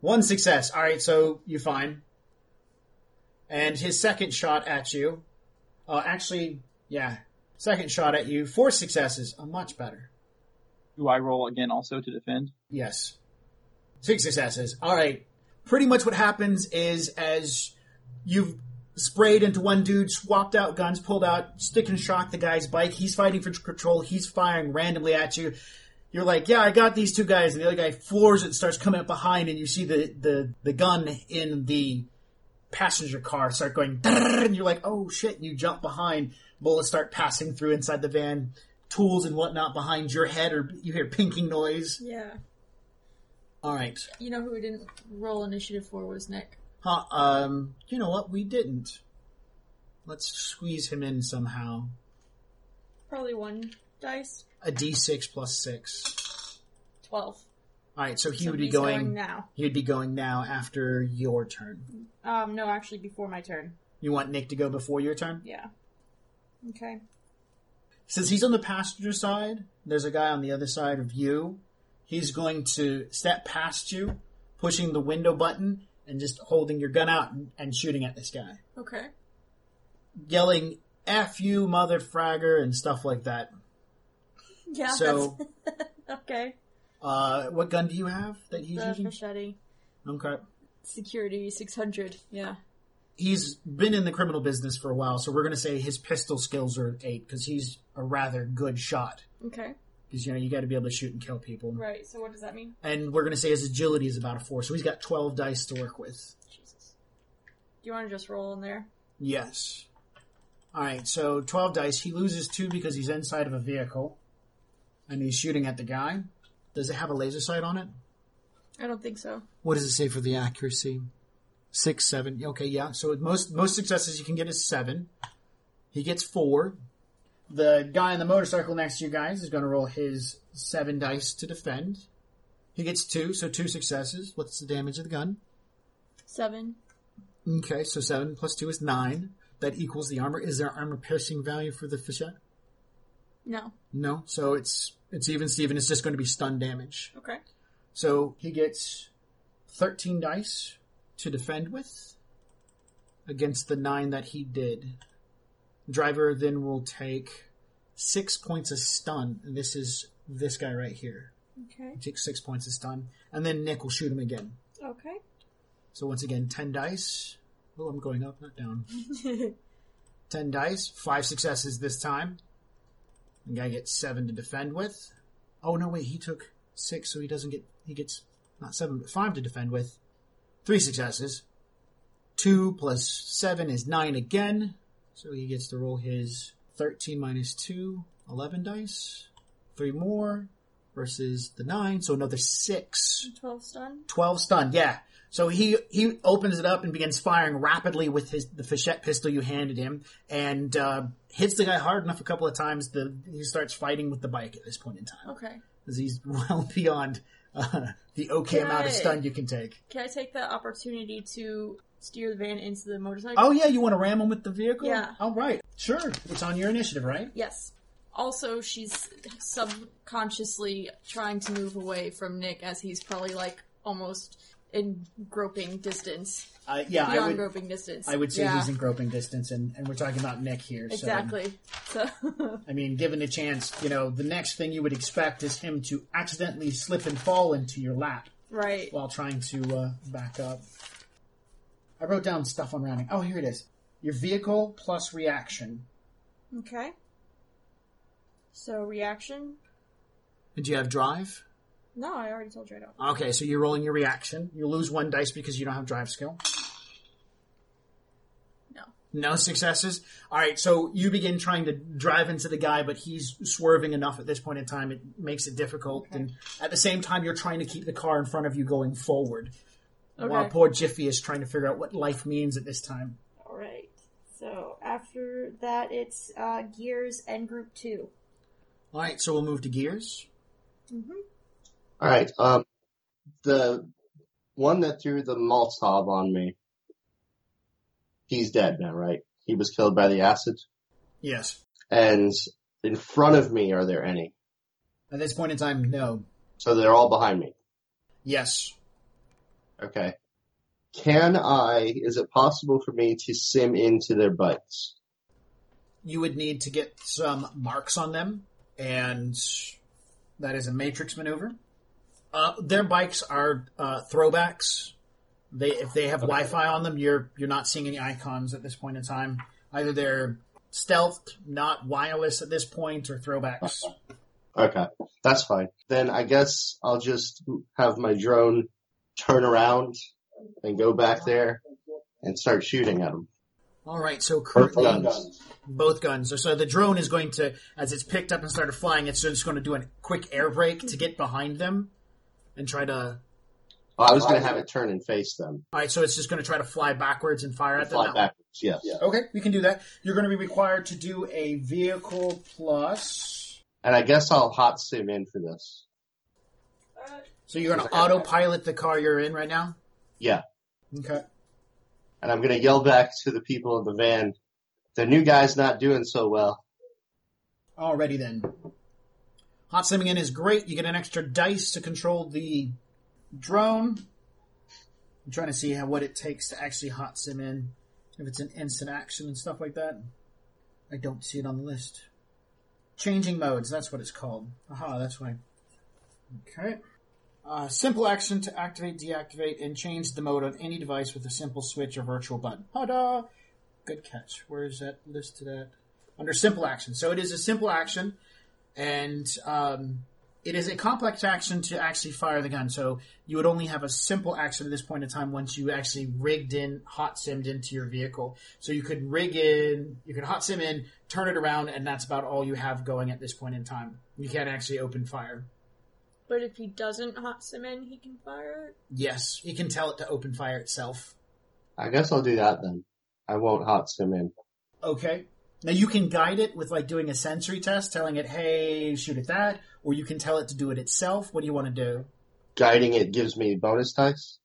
One success. All right, so you're fine. And his second shot at you. Uh, actually, yeah, second shot at you. Four successes. Uh, much better. Do I roll again also to defend? Yes. Six successes. All right. Pretty much what happens is as you've sprayed into one dude, swapped out guns, pulled out, stick and shock the guy's bike. He's fighting for control. He's firing randomly at you. You're like, yeah, I got these two guys, and the other guy floors it, starts coming up behind, and you see the the the gun in the passenger car start going, and you're like, oh shit! And you jump behind. Bullets start passing through inside the van. Tools and whatnot behind your head, or you hear pinking noise. Yeah. All right. You know who we didn't roll initiative for was Nick. Huh, um, you know what? We didn't. Let's squeeze him in somehow. Probably one dice. A d6 plus 6. Twelve. Alright, so he would be going, now. he would be going now after your turn. Um, no, actually before my turn. You want Nick to go before your turn? Yeah. Okay. Since he's on the passenger side, there's a guy on the other side of you. He's going to step past you, pushing the window button, and just holding your gun out and, and shooting at this guy. Okay. Yelling, F you, mother fragger, and stuff like that. Yeah. So- okay. Uh, what gun do you have that he's The using? machete. Okay. Security six hundred. Yeah. He's been in the criminal business for a while, so we're going to say his pistol skills are eight because he's a rather good shot. Okay. Because you know you got to be able to shoot and kill people. Right. So what does that mean? And we're going to say his agility is about a four, so he's got twelve dice to work with. Jesus. Do you want to just roll in there? Yes. All right, so twelve dice. He loses two because he's inside of a vehicle, and he's shooting at the guy. Does it have a laser sight on it? I don't think so. What does it say for the accuracy? Six, seven. Okay, yeah. So most most successes you can get is seven. He gets four. The guy on the motorcycle next to you guys is going to roll his seven dice to defend. He gets two, so two successes. What's the damage of the gun? Seven. Okay, so seven plus two is nine. That equals the armor. Is there armor piercing value for the flechette? No. No. So it's it's even Steven. It's just going to be stun damage. Okay. So he gets 13 dice to defend with against the nine that he did. Driver then will take six points of stun. And this is this guy right here. Okay. He takes six points of stun. And then Nick will shoot him again. Okay. So once again, 10 dice. Oh, I'm going up, not down. 10 dice. Five successes this time. The guy gets seven to defend with. Oh, no, wait, he took six, so he doesn't get. He gets not seven, but five to defend with. Three successes. Two plus seven is nine again. So he gets to roll his 13 minus two, 11 dice. Three more versus the nine, so another six. Twelve stun. 12 stunned, yeah. So he he opens it up and begins firing rapidly with his the flechette pistol you handed him, and uh, hits the guy hard enough a couple of times. that he starts fighting with the bike at this point in time Okay. because he's well beyond uh, the okay Can amount of stun you can take. Can I take the opportunity to steer the van into the motorcycle? Oh yeah, you want to ram him with the vehicle? Yeah. All right, sure. It's on your initiative, right? Yes. Also, she's subconsciously trying to move away from Nick as he's probably like almost in groping distance. Uh, yeah, I Beyond would. groping distance. I would say Yeah, he's in groping distance, and, and we're talking about Nick here. so- Exactly. So I mean, given a chance, you know, the next thing you would expect is him to accidentally slip and fall into your lap right. while trying to uh, back up. I wrote down stuff on rounding. Oh, here it is. Your vehicle plus reaction. Okay. So reaction? Did you have drive? No, I already told you I don't. Okay, so you're rolling your reaction. You lose one dice because you don't have drive skill. No. No successes. All right, so you begin trying to drive into the guy, but he's swerving enough at this point in time. It makes it difficult, and at the same time, you're trying to keep the car in front of you going forward. While poor Jiffy is trying to figure out what life means at this time. All right. So after that, it's uh, Gears and Group Two. All right, so we'll move to gears. All right. Um, the one that threw the Molotov on me, he's dead now, right? He was killed by the acid. Yes. And in front of me, are there any? At this point in time, no. So they're all behind me. Yes. Okay. Can I? Is it possible for me to sim into their bikes? You would need to get some marks on them, and that is a matrix maneuver. Uh, their bikes are uh, throwbacks. They if they have Wi-Fi on them, you're you're not seeing any icons at this point in time. Either they're stealthed, not wireless at this point, or throwbacks. Okay, that's fine. Then I guess I'll just have my drone turn around and go back there and start shooting at them. All right, so Both guns. both guns. So the drone is going to, as it's picked up and started flying, it's just going to do a quick air brake to get behind them and try to. Oh, I was going to have it turn and face them. All right, so it's just going to try to fly backwards and fire at them. Fly backwards, yes. Okay, we can do that. You're going to be required to do a vehicle plus. And I guess I'll hot sim in for this. Uh, So you're going to autopilot the car you're in right now. Yeah. Okay. And I'm going to yell back to the people in the van, the new guy's not doing so well. Alrighty then. Hot simming in is great. You get an extra dice to control the drone. I'm trying to see how what it takes to actually hot sim in. If it's an instant action and stuff like that. I don't see it on the list. Changing modes, that's what it's called. Aha, that's why. Okay. Uh, simple action to activate, deactivate, and change the mode on any device with a simple switch or virtual button. Ta-da! Good catch. Where is that listed at? Under simple action. So it is a simple action, and um, it is a complex action to actually fire the gun. So you would only have a simple action at this point in time once you actually rigged in, hot simmed into your vehicle. So you could rig in, you could hot sim in, turn it around, and that's about all you have going at this point in time. You can't actually open fire. But if he doesn't hot sim in, he can fire it. Yes, you can tell it to open fire itself. I guess I'll do that then. I won't hot sim in. Okay. Now you can guide it with like doing a sensory test, telling it, "Hey, shoot at that," or you can tell it to do it itself. What do you want to do? Guiding it gives me bonus dice.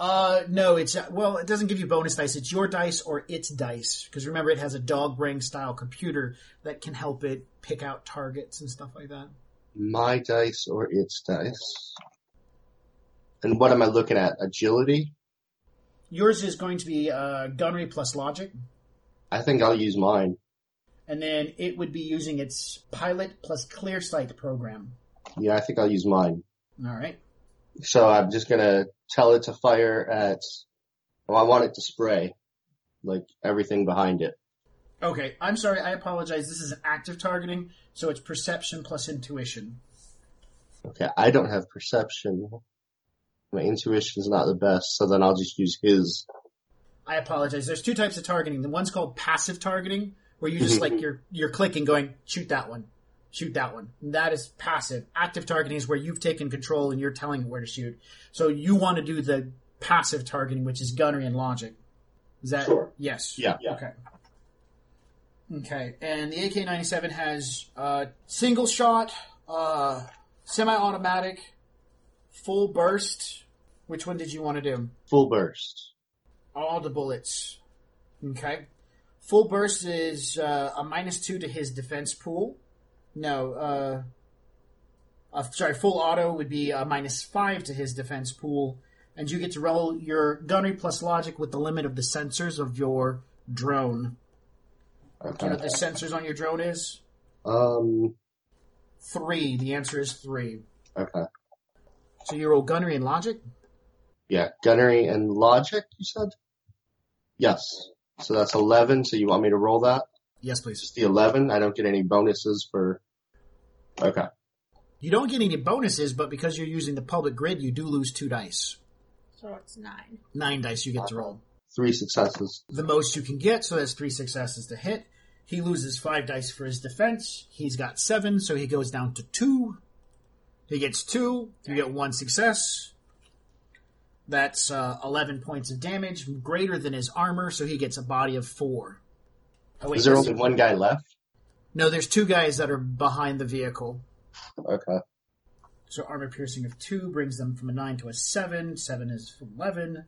Uh, no, it's well, it doesn't give you bonus dice. It's your dice or its dice because remember, it has a dog brain style computer that can help it pick out targets and stuff like that. My dice or its dice. And what am I looking at? Agility? Yours is going to be uh, gunnery plus logic, I think I'll use mine. and then it would be using its pilot plus clear sight program. Yeah, I think I'll use mine. All right. So I'm just gonna tell it to fire at, well, I want it to spray. Like everything behind it. Okay, I'm sorry. I apologize. This is an active targeting, so it's perception plus intuition. Okay, I don't have perception. My intuition's not the best, so then I'll just use his. I apologize. There's two types of targeting. The one's called passive targeting, where you just mm-hmm. like you're you're clicking, going shoot that one, shoot that one. That is passive. Active targeting is where you've taken control and you're telling it where to shoot. So you want to do the passive targeting, which is gunnery and logic. Is that Sure. yes? Yeah. Okay. Okay, and the AK-97 has uh, single shot, uh, semi-automatic, full burst. Which one did you want to do? Full burst. all the bullets. Okay. Full burst is uh, a minus two to his defense pool. No, uh, uh, sorry, full auto would be a minus five to his defense pool, and you get to roll your gunnery plus logic with the limit of the sensors of your drone. Do you know what Okay. the sensors on your drone is? Um, Three. The answer is three. okay. So you roll gunnery and logic. Yeah, gunnery and logic, you said? Yes. So that's 11, so you want me to roll that? Yes, please. It's the 11? I don't get any bonuses for... Okay. You don't get any bonuses, but because you're using the public grid, you do lose two dice. So it's nine. Nine dice you get to roll. Three successes. the most you can get, so that's three successes to hit. He loses five dice for his defense. He's got seven, so he goes down to two. He gets two. You get one success. That's uh, 11 points of damage, greater than his armor, so he gets a body of four. Oh, wait, Is there only one guy left? No, there's two guys that are behind the vehicle. Okay. So armor piercing of two brings them from a nine to a seven. Seven is eleven.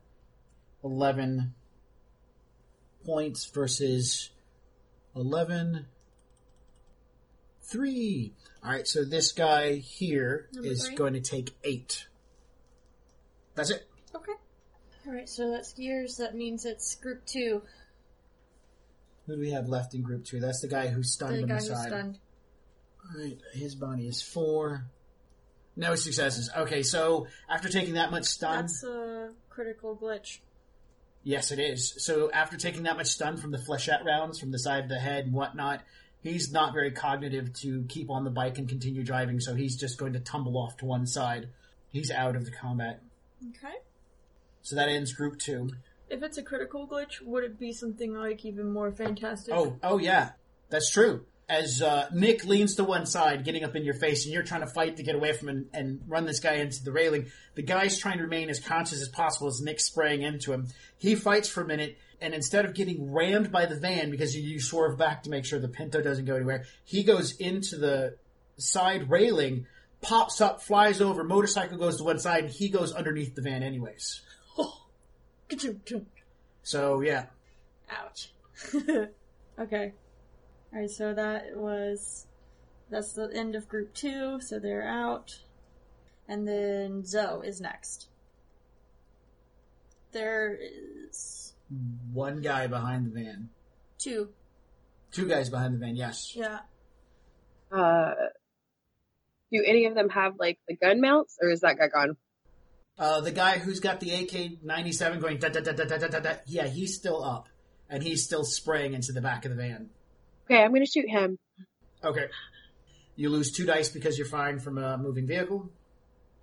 Eleven points versus eleven. Three. All right, so this guy here is Number three. going to take eight. That's it. Okay. Alright, so that's gears. That means it's group two. Who do we have left in group two? That's the guy who stunned The on guy the who's side. stunned. All right, his body is four. No successes. Okay, so after taking that much stun, That's a critical glitch. Yes, it is. So after taking that much stun from the flechette rounds from the side of the head and whatnot, he's not very cognitive to keep on the bike and continue driving, so he's just going to tumble off to one side. He's out of the combat. Okay. So that ends group two. If it's a critical glitch, would it be something like even more fantastic? Oh, oh yeah, that's true. As uh, Nick leans to one side, getting up in your face, and you're trying to fight to get away from him and run this guy into the railing, the guy's trying to remain as conscious as possible as Nick's spraying into him. He fights for a minute, and instead of getting rammed by the van because you, you swerve back to make sure the Pinto doesn't go anywhere, he goes into the side railing, pops up, flies over, motorcycle goes to one side, and he goes underneath the van anyways. So yeah, Ouch. okay. All right, so that was that's the end of group two, so they're out. And then Zoe is next. There is one guy behind the van. Two. Two guys behind the van. Yes. Yeah. Uh, do any of them have like the gun mounts, or is that guy gone? Uh, the guy who's got the AK ninety seven going da da da da da da da. Yeah, he's still up, and he's still spraying into the back of the van. Okay, I'm gonna shoot him. Okay. You lose two dice because you're firing from a moving vehicle.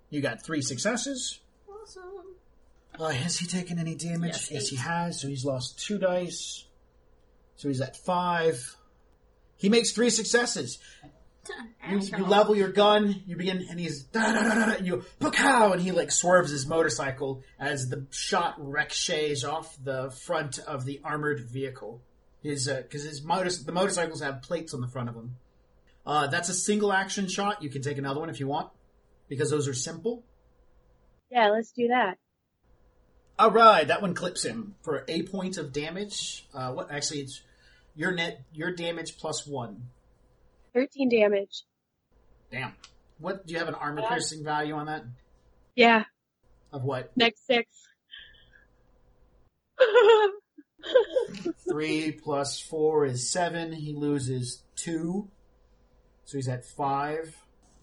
You got three successes. Awesome. Uh, has he taken any damage? Yes, yes he has. So he's lost two dice. So he's at five. He makes three successes. You, you level your gun, you begin, and he's da da da da, da, and you pow, and he like swerves his motorcycle as the shot ricochets off the front of the armored vehicle. His because his motor the motorcycles have plates on the front of them. Uh, that's a single action shot. You can take another one if you want, because those are simple. Yeah, let's do that. All right, that one clips him for a point of damage. Uh, what actually? It's your net your damage plus one. 13 damage. Damn. What do you have an armor piercing value on that? Yeah, Of what? next six. Three plus four is seven. He loses two. So he's at five.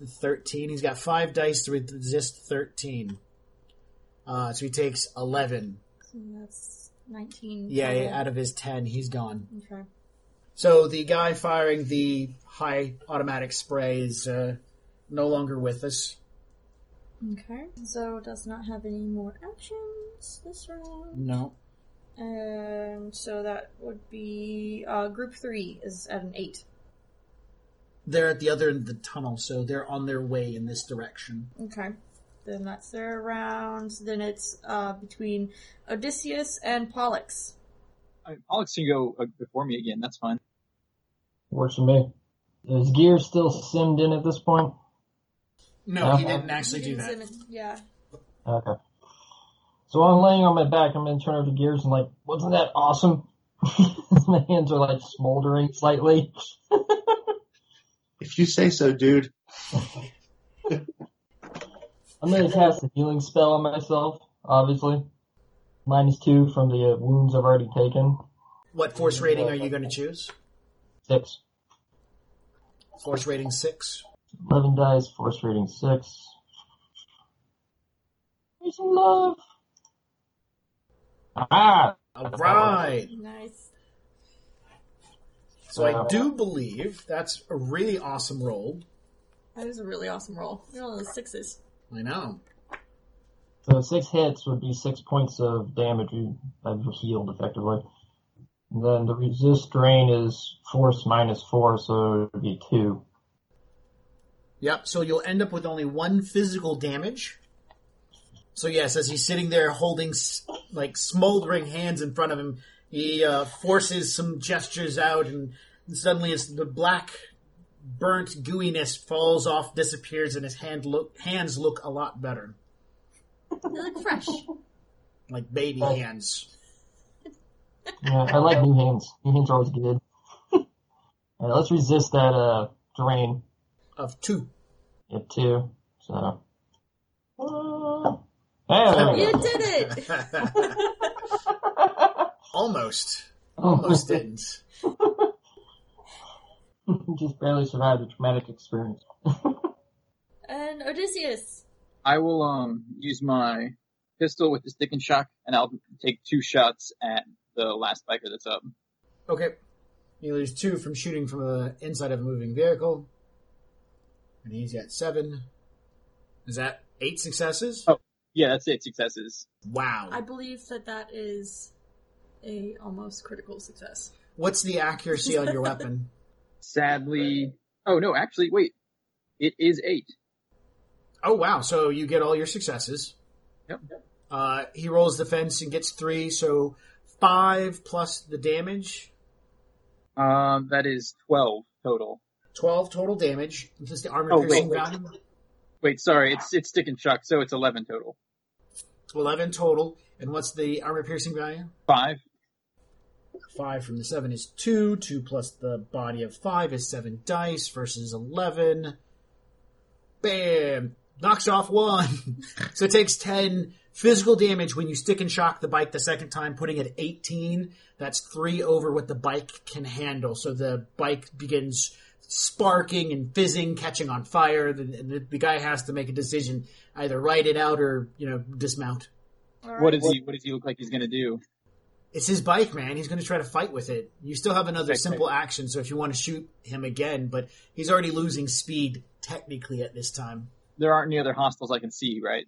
Thirteen. He's got five dice to resist thirteen. Uh, so he takes eleven. So that's 19. Yeah, yeah, out of his ten, he's gone. Okay. So the guy firing the high automatic spray is uh, no longer with us. Okay. So does not have any more actions this round. No. And so that would be uh, group three is at an eight. They're at the other end of the tunnel, so they're on their way in this direction. Okay. Then that's their round. Then it's uh, between Odysseus and Pollux. I mean, Alex can go uh, before me again. That's fine. Works for me. Is gear still simmed in at this point? No, he Uh-huh. didn't actually do that. Yeah. Okay. So I'm laying on my back. I'm gonna turn over the Gears and like, wasn't that awesome? my hands are like smoldering slightly. If you say so, dude. I'm gonna cast a healing spell on myself, obviously. Minus two from the uh, wounds I've already taken. What force rating are you going to choose? Six. Force rating six. 11 dice, force rating six. Peace and love. Ah! All right. Nice. So I do believe that's a really awesome roll. That is a really awesome roll. You're one of those sixes. I know. So six hits would be six points of damage you- I've healed effectively. And then the resist drain is force minus four, so it would be two. Yep. So you'll end up with only one physical damage. So yes, as he's sitting there holding like smoldering hands in front of him, he uh, forces some gestures out, and suddenly it's the black, burnt gooiness falls off, disappears, and his hand look hands look a lot better, They look fresh. like baby hands. Yeah, I like new hands. New hands are always good. Alright, let's resist that, uh, drain. Of two. You have two, so. Hey, there You go. did it! Almost. Almost didn't. Just barely survived a traumatic experience. and Odysseus. I will um use my pistol with the stick and shock, and I'll take two shots at the last biker that's up. Okay. You lose two from shooting from the inside of a moving vehicle. And he's at seven. Is that eight successes? Oh. Yeah, that's it. Successes. Wow. I believe that that is a almost critical success. What's the accuracy on your weapon? Sadly, oh no, actually, wait, it is eight. Oh wow, so you get all your successes. Yep. Uh, he rolls the fence and gets three, so five plus the damage. Um, that is twelve total. Twelve total damage. This the armor Oh, piercing wait. value. Wait, sorry, it's it's stick and shock, so it's eleven total. Eleven total. And what's the armor piercing value? Five. Five from the seven is two. Two plus the body of five is seven dice versus eleven. Bam! Knocks off one. so it takes ten physical damage when you stick and shock the bike the second time, putting it at eighteen. That's three over what the bike can handle. So the bike begins sparking and fizzing, catching on fire. The, the, the guy has to make a decision: either ride it out or you know dismount. What does he What does he look like he's gonna do? It's his bike, man. He's going to try to fight with it. You still have another Okay. simple action, so if you want to shoot him again, but he's already losing speed technically at this time. There aren't any other hostiles I can see, right?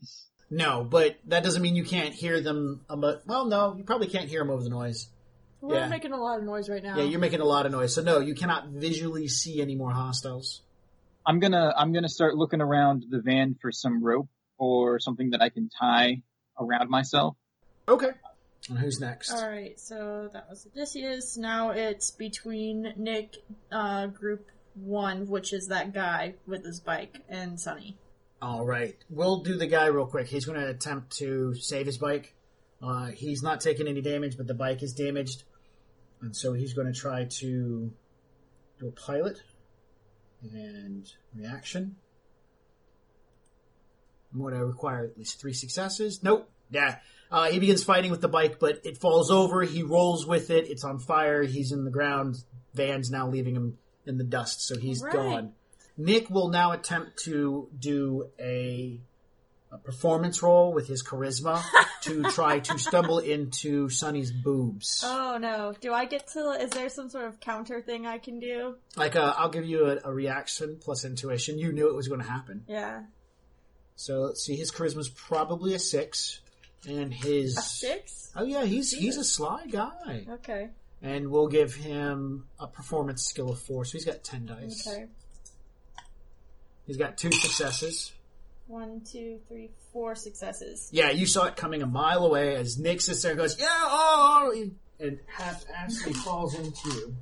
No, but that doesn't mean you can't hear them. But well, no, you probably can't hear them over the noise. We're Yeah. making a lot of noise right now. Yeah, you're making a lot of noise, so no, you cannot visually see any more hostiles. I'm gonna I'm gonna start looking around the van for some rope or something that I can tie around myself. Okay. And who's next? All right, so that was Odysseus. Now it's between Nick, uh, Group One, which is that guy with his bike, and Sunny. All right. We'll do the guy real quick. He's going to attempt to save his bike. Uh, he's not taking any damage, but the bike is damaged. And so he's going to try to do a pilot and reaction. I'm going to require at least three successes. Nope. Yeah. Uh, he begins fighting with the bike, but it falls over. He rolls with it. It's on fire. He's in the ground. Van's now leaving him in the dust, so he's Right. gone. Nick will now attempt to do a, a performance role with his charisma to try to stumble into Sunny's boobs. Oh no! Do I get to? Is there some sort of counter thing I can do? Like, uh, I'll give you a, a reaction plus intuition. You knew it was going to happen. Yeah, So let's see. His charisma's probably a six, and his a six. Oh yeah, he's he's a sly guy, Okay. and we'll give him a performance skill of four. So he's got ten dice. Okay. He's got two successes. One, two, three, four successes. Yeah, you saw it coming a mile away as Nick sits there and goes, "Yeah, oh," and half actually falls into you.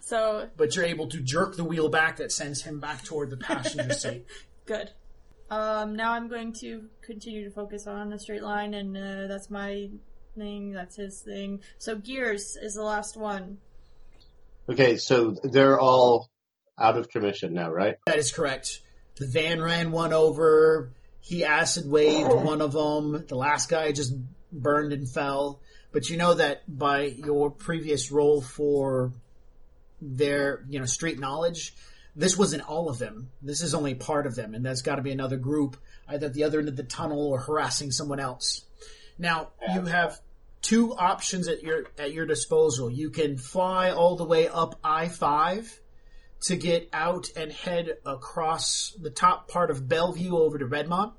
So But you're able to jerk the wheel back that sends him back toward the passenger seat. good. Um, now I'm going to continue to focus on the straight line, and uh, that's my thing. That's his thing. So gears is the last one. Okay, so they're all out of commission now, right? That is correct. The van ran one over. He acid waved one of them. The last guy just burned and fell. But you know that by your previous role for their, you know, street knowledge, this wasn't all of them. This is only part of them, and there's got to be another group either at the other end of the tunnel or harassing someone else. Now you have two options at your at your disposal. You can fly all the way up I five to get out and head across the top part of Bellevue over to Redmond,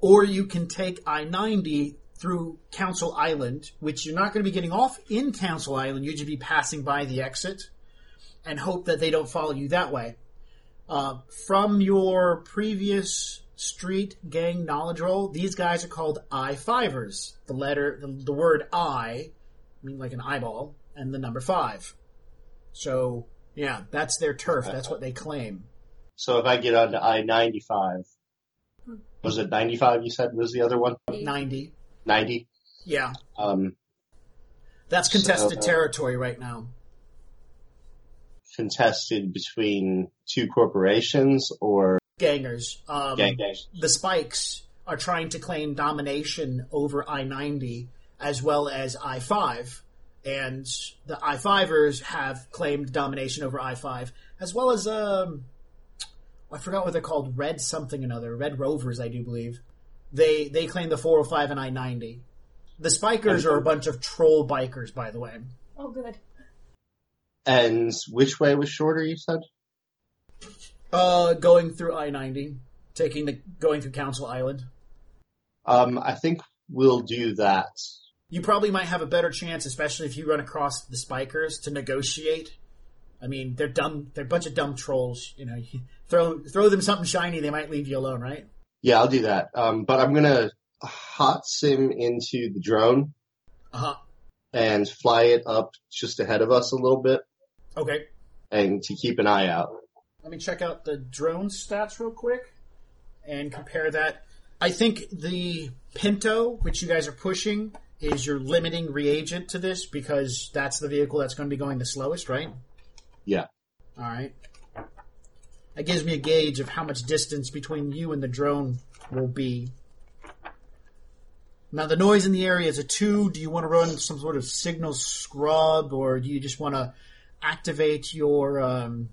or you can take I 90 through Council Island, which you're not going to be getting off in Council Island. You'd just be passing by the exit and hope that they don't follow you that way. Uh, from your previous street gang knowledge roll, these guys are called I fivers. The letter, the, the word I, I mean like an eyeball, and the number five. So yeah, that's their turf. That's what they claim. So if I get onto I ninety five, was it ninety five? You said was the other one Ninety. ninety? Yeah, Um, that's contested So- territory right now. contested between two corporations or Gangers. Um, gang gangs? the Spikes are trying to claim domination over I 90 as well as I 5. And the I 5ers have claimed domination over I 5, as well as, um, I forgot what they're called, Red something another, Red Rovers, I do believe. They, they claim the 405 and I 90. The Spikers are a bunch of troll bikers, by the way. Oh, good. And which way was shorter? You said. Uh, going through I 90, taking the, going through Council Island. Um, I think we'll do that. You probably might have a better chance, especially if you run across the spikers to negotiate. I mean, they're dumb. They're a bunch of dumb trolls. You know, you throw throw them something shiny, they might leave you alone, right? Yeah, I'll do that. Um, but I'm gonna hot sim into the drone Uh huh. and fly it up just ahead of us a little bit, Okay. and to keep an eye out. Let me check out the drone stats real quick and compare that. I think the Pinto, which you guys are pushing, is your limiting reagent to this because that's the vehicle that's going to be going the slowest, right? Yeah. All right. That gives me a gauge of how much distance between you and the drone will be. Now, the noise in the area is a two. Do you want to run some sort of signal scrub, or do you just want to activate your um,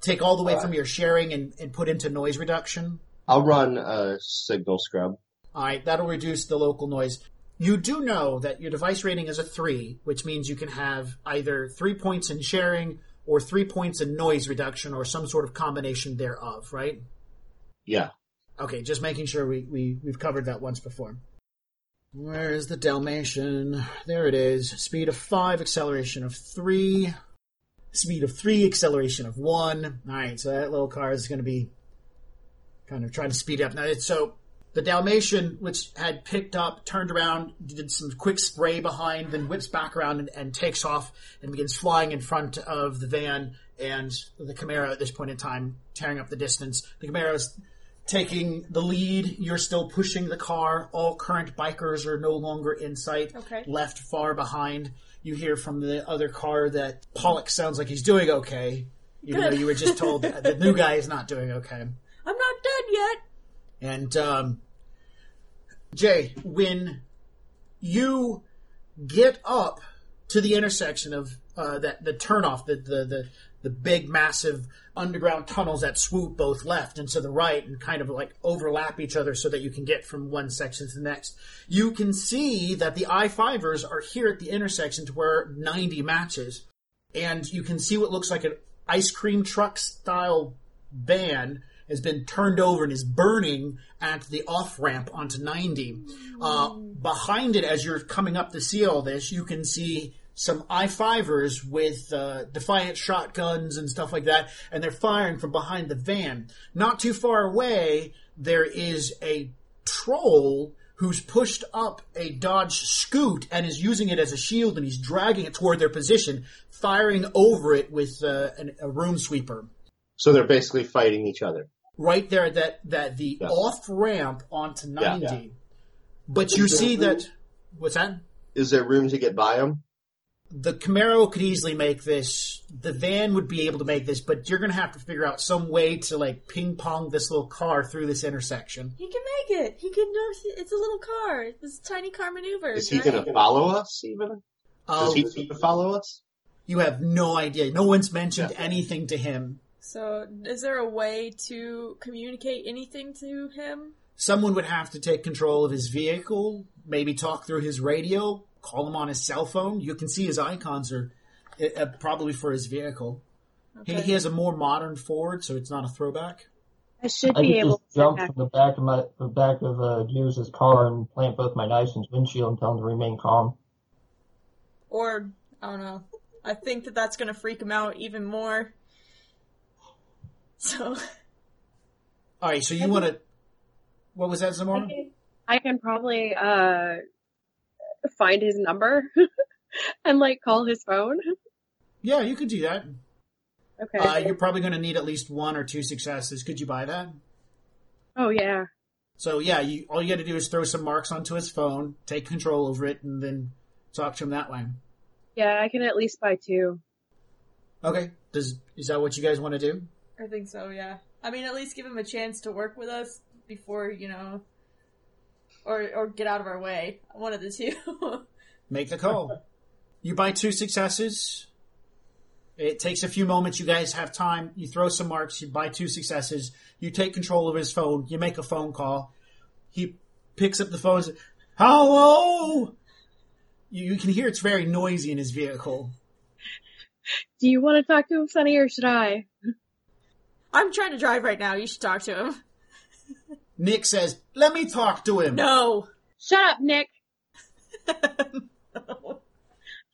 take all the way from your sharing and, and put into noise reduction? I'll run a signal scrub. All right, that'll reduce the local noise. You do know that your device rating is a three, which means you can have either three points in sharing or three points in noise reduction or some sort of combination thereof, right? Yeah. Okay, just making sure we, we, we've covered that once before. Where is the Dalmatian? There it is. Speed of five, acceleration of three. speed of three, acceleration of one. All right, so that little car is going to be kind of trying to speed up. Now, it's, so the Dalmatian, which had picked up, turned around, did some quick spray behind, then whips back around and, and takes off and begins flying in front of the van and the Camaro at this point in time, tearing up the distance. The Camaro is taking the lead. You're still pushing the car. All current bikers are no longer in sight. Okay. Left far behind. You hear from the other car that Pollock sounds like he's doing okay, even Good. though you were just told that the new guy is not doing okay. I'm not dead yet. And um, Jay, when you get up to the intersection of uh, that the turnoff, the, the the the big massive underground tunnels that swoop both left and to the right and kind of like overlap each other so that you can get from one section to the next. You can see that the I-fivers are here at the intersection to where 90 matches. And you can see what looks like an ice cream truck style van has been turned over and is burning at the off ramp onto 90. Uh, behind it, as you're coming up to see all this, you can see some I-fivers with uh, defiant shotguns and stuff like that, and they're firing from behind the van. Not too far away, there is a troll who's pushed up a Dodge Scoot and is using it as a shield, and he's dragging it toward their position, firing over it with uh, an, a room sweeper. So they're basically fighting each other. Right there, that that the Yeah. off ramp onto Yeah. ninety. But you see that what's that? Is there room to get by them? the Camaro could easily make this. The van would be able to make this, but you're going to have to figure out some way to like ping pong this little car through this intersection. He can make it. He can know it's a little car. It's a tiny car maneuvers. Is he right? going to follow us even? Does Oh, he um, need to follow us? you have no idea. No one's mentioned anything to him. So, is there a way to communicate anything to him? Someone would have to take control of his vehicle, maybe talk through his radio, call him on his cell phone. You can see his icons are uh, probably for his vehicle. He, Okay. he has a more modern Ford, so it's not a throwback. I should I be could able just to jump from the back of my the back of uh, Gears' car and plant both my knives in his windshield and tell him to remain calm. Or, I don't know. I think that that's gonna freak him out even more. So, All right, so you want to? What was that, Zamora? I can probably uh find his number and like call his phone. Yeah, you could do that. Okay. Uh, you're probably going to need at least one or two successes. Could you buy that? oh yeah. So yeah, you, all you got to do is throw some marks onto his phone, take control over it, and then talk to him that way. Yeah, I can at least buy two. Okay. Does is that what you guys want to do? I think so, yeah. I mean, at least give him a chance to work with us before, you know, or, or get out of our way. One of the two. Make the call. you buy two successes. It takes a few moments. You guys have time. You throw some marks. You buy two successes. You take control of his phone. You make a phone call. He picks up the phone. And says, Hello. You, you can hear it's very noisy in his vehicle. Do you want to talk to him, Sunny, or should I? I'm trying to drive right now. You should talk to him. Nick says, "Let me talk to him." No. Shut up, Nick.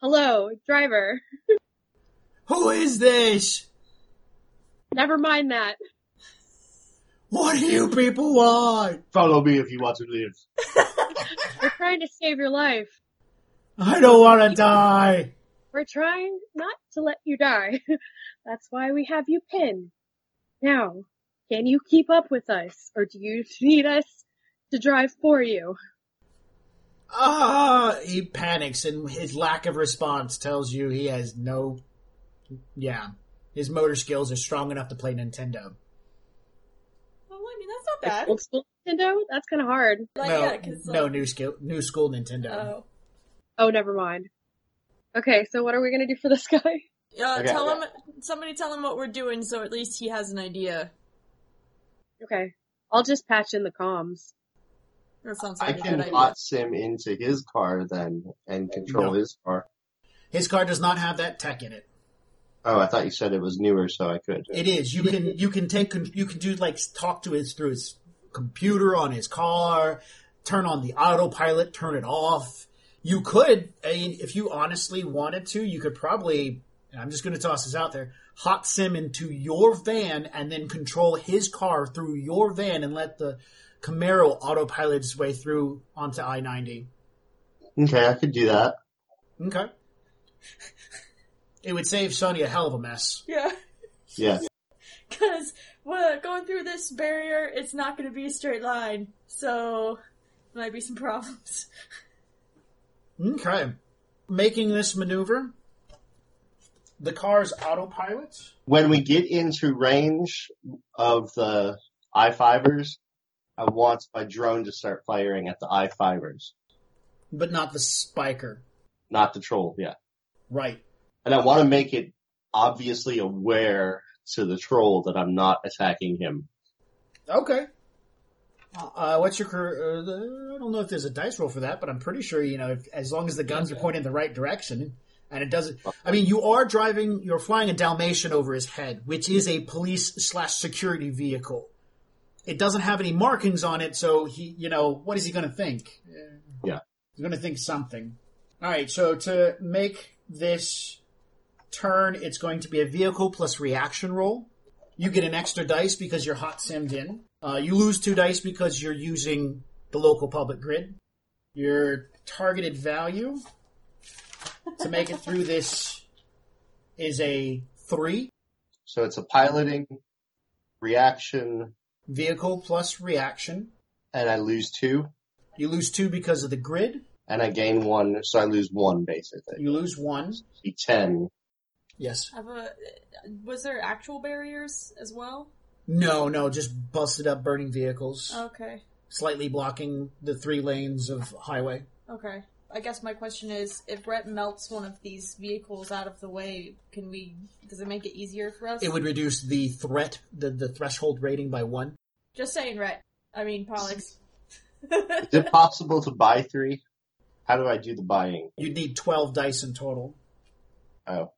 Hello, driver. Who is this? Never mind that. What do you people want? Follow me if you want to live. We're trying to save your life. I don't want to die. We're trying not to let you die. That's why we have you pinned. Now, can you keep up with us, or do you need us to drive for you? Ah, he panics, and his lack of response tells you he has no. Yeah, his motor skills are strong enough to play Nintendo. Well, I mean, that's not bad. Old school Nintendo? That's kind of hard. Like, no, yeah, 'cause, no like- new skill, new school Nintendo. Oh. Oh, never mind. Okay, so what are we gonna do for this guy? Uh, Okay, tell okay. him, somebody tell him what we're doing so at least he has an idea. Okay, I'll just patch in the comms. That sounds I like a can good idea. hot sim into his car then and control No. his car. His car does not have that tech in it. Oh, I thought you said it was newer, so I could. It is. You can you can take you can do like talk to his through his computer on his car, turn on the autopilot, turn it off. You could, I mean, if you honestly wanted to, you could probably and I'm just going to toss this out there, hot sim into your van and then control his car through your van and let the Camaro autopilot its way through onto I-90. Okay, I could do that. Okay. It would save Sunny a hell of a mess. Yeah. Yeah. Because well, going through this barrier, it's not going to be a straight line, so there might be some problems. Okay. Making this maneuver, the car's autopilot. When we get into range of the I-fivers, I want my drone to start firing at the I-fivers, but not the spiker. not the troll, yeah. Right. And I want to make it obviously aware to the troll that I'm not attacking him. Okay. Uh, what's your career? Uh, I don't know if there's a dice roll for that, but I'm pretty sure you know if, as long as the guns are pointing in the right direction and it doesn't. I mean, you are driving, you're flying a Dalmatian over his head, which is a police slash security vehicle. It doesn't have any markings on it, so he, you know, what is he going to think? Yeah. He's going to think something. All right, so to make this turn, it's going to be a vehicle plus reaction roll. You get an extra dice because you're hot simmed in. Uh, you lose two dice because you're using the local public grid. Your targeted value to make it through this is a three. So it's a piloting, reaction, Vehicle plus reaction. and I lose two, You lose two because of the grid. and I gain one, so I lose one basically. You lose one. Be ten. Yes. Have a, was there actual barriers as well? No, no, just busted up burning vehicles, Okay. slightly blocking the three lanes of highway. Okay. I guess my question is, if Rhett melts one of these vehicles out of the way, can we? Does it make it easier for us? It would reduce the threat, the, the threshold rating by one. Just saying, Rhett. I mean, Pollux. Is it possible to buy three? How do I do the buying? You'd need 12 dice in total. Oh.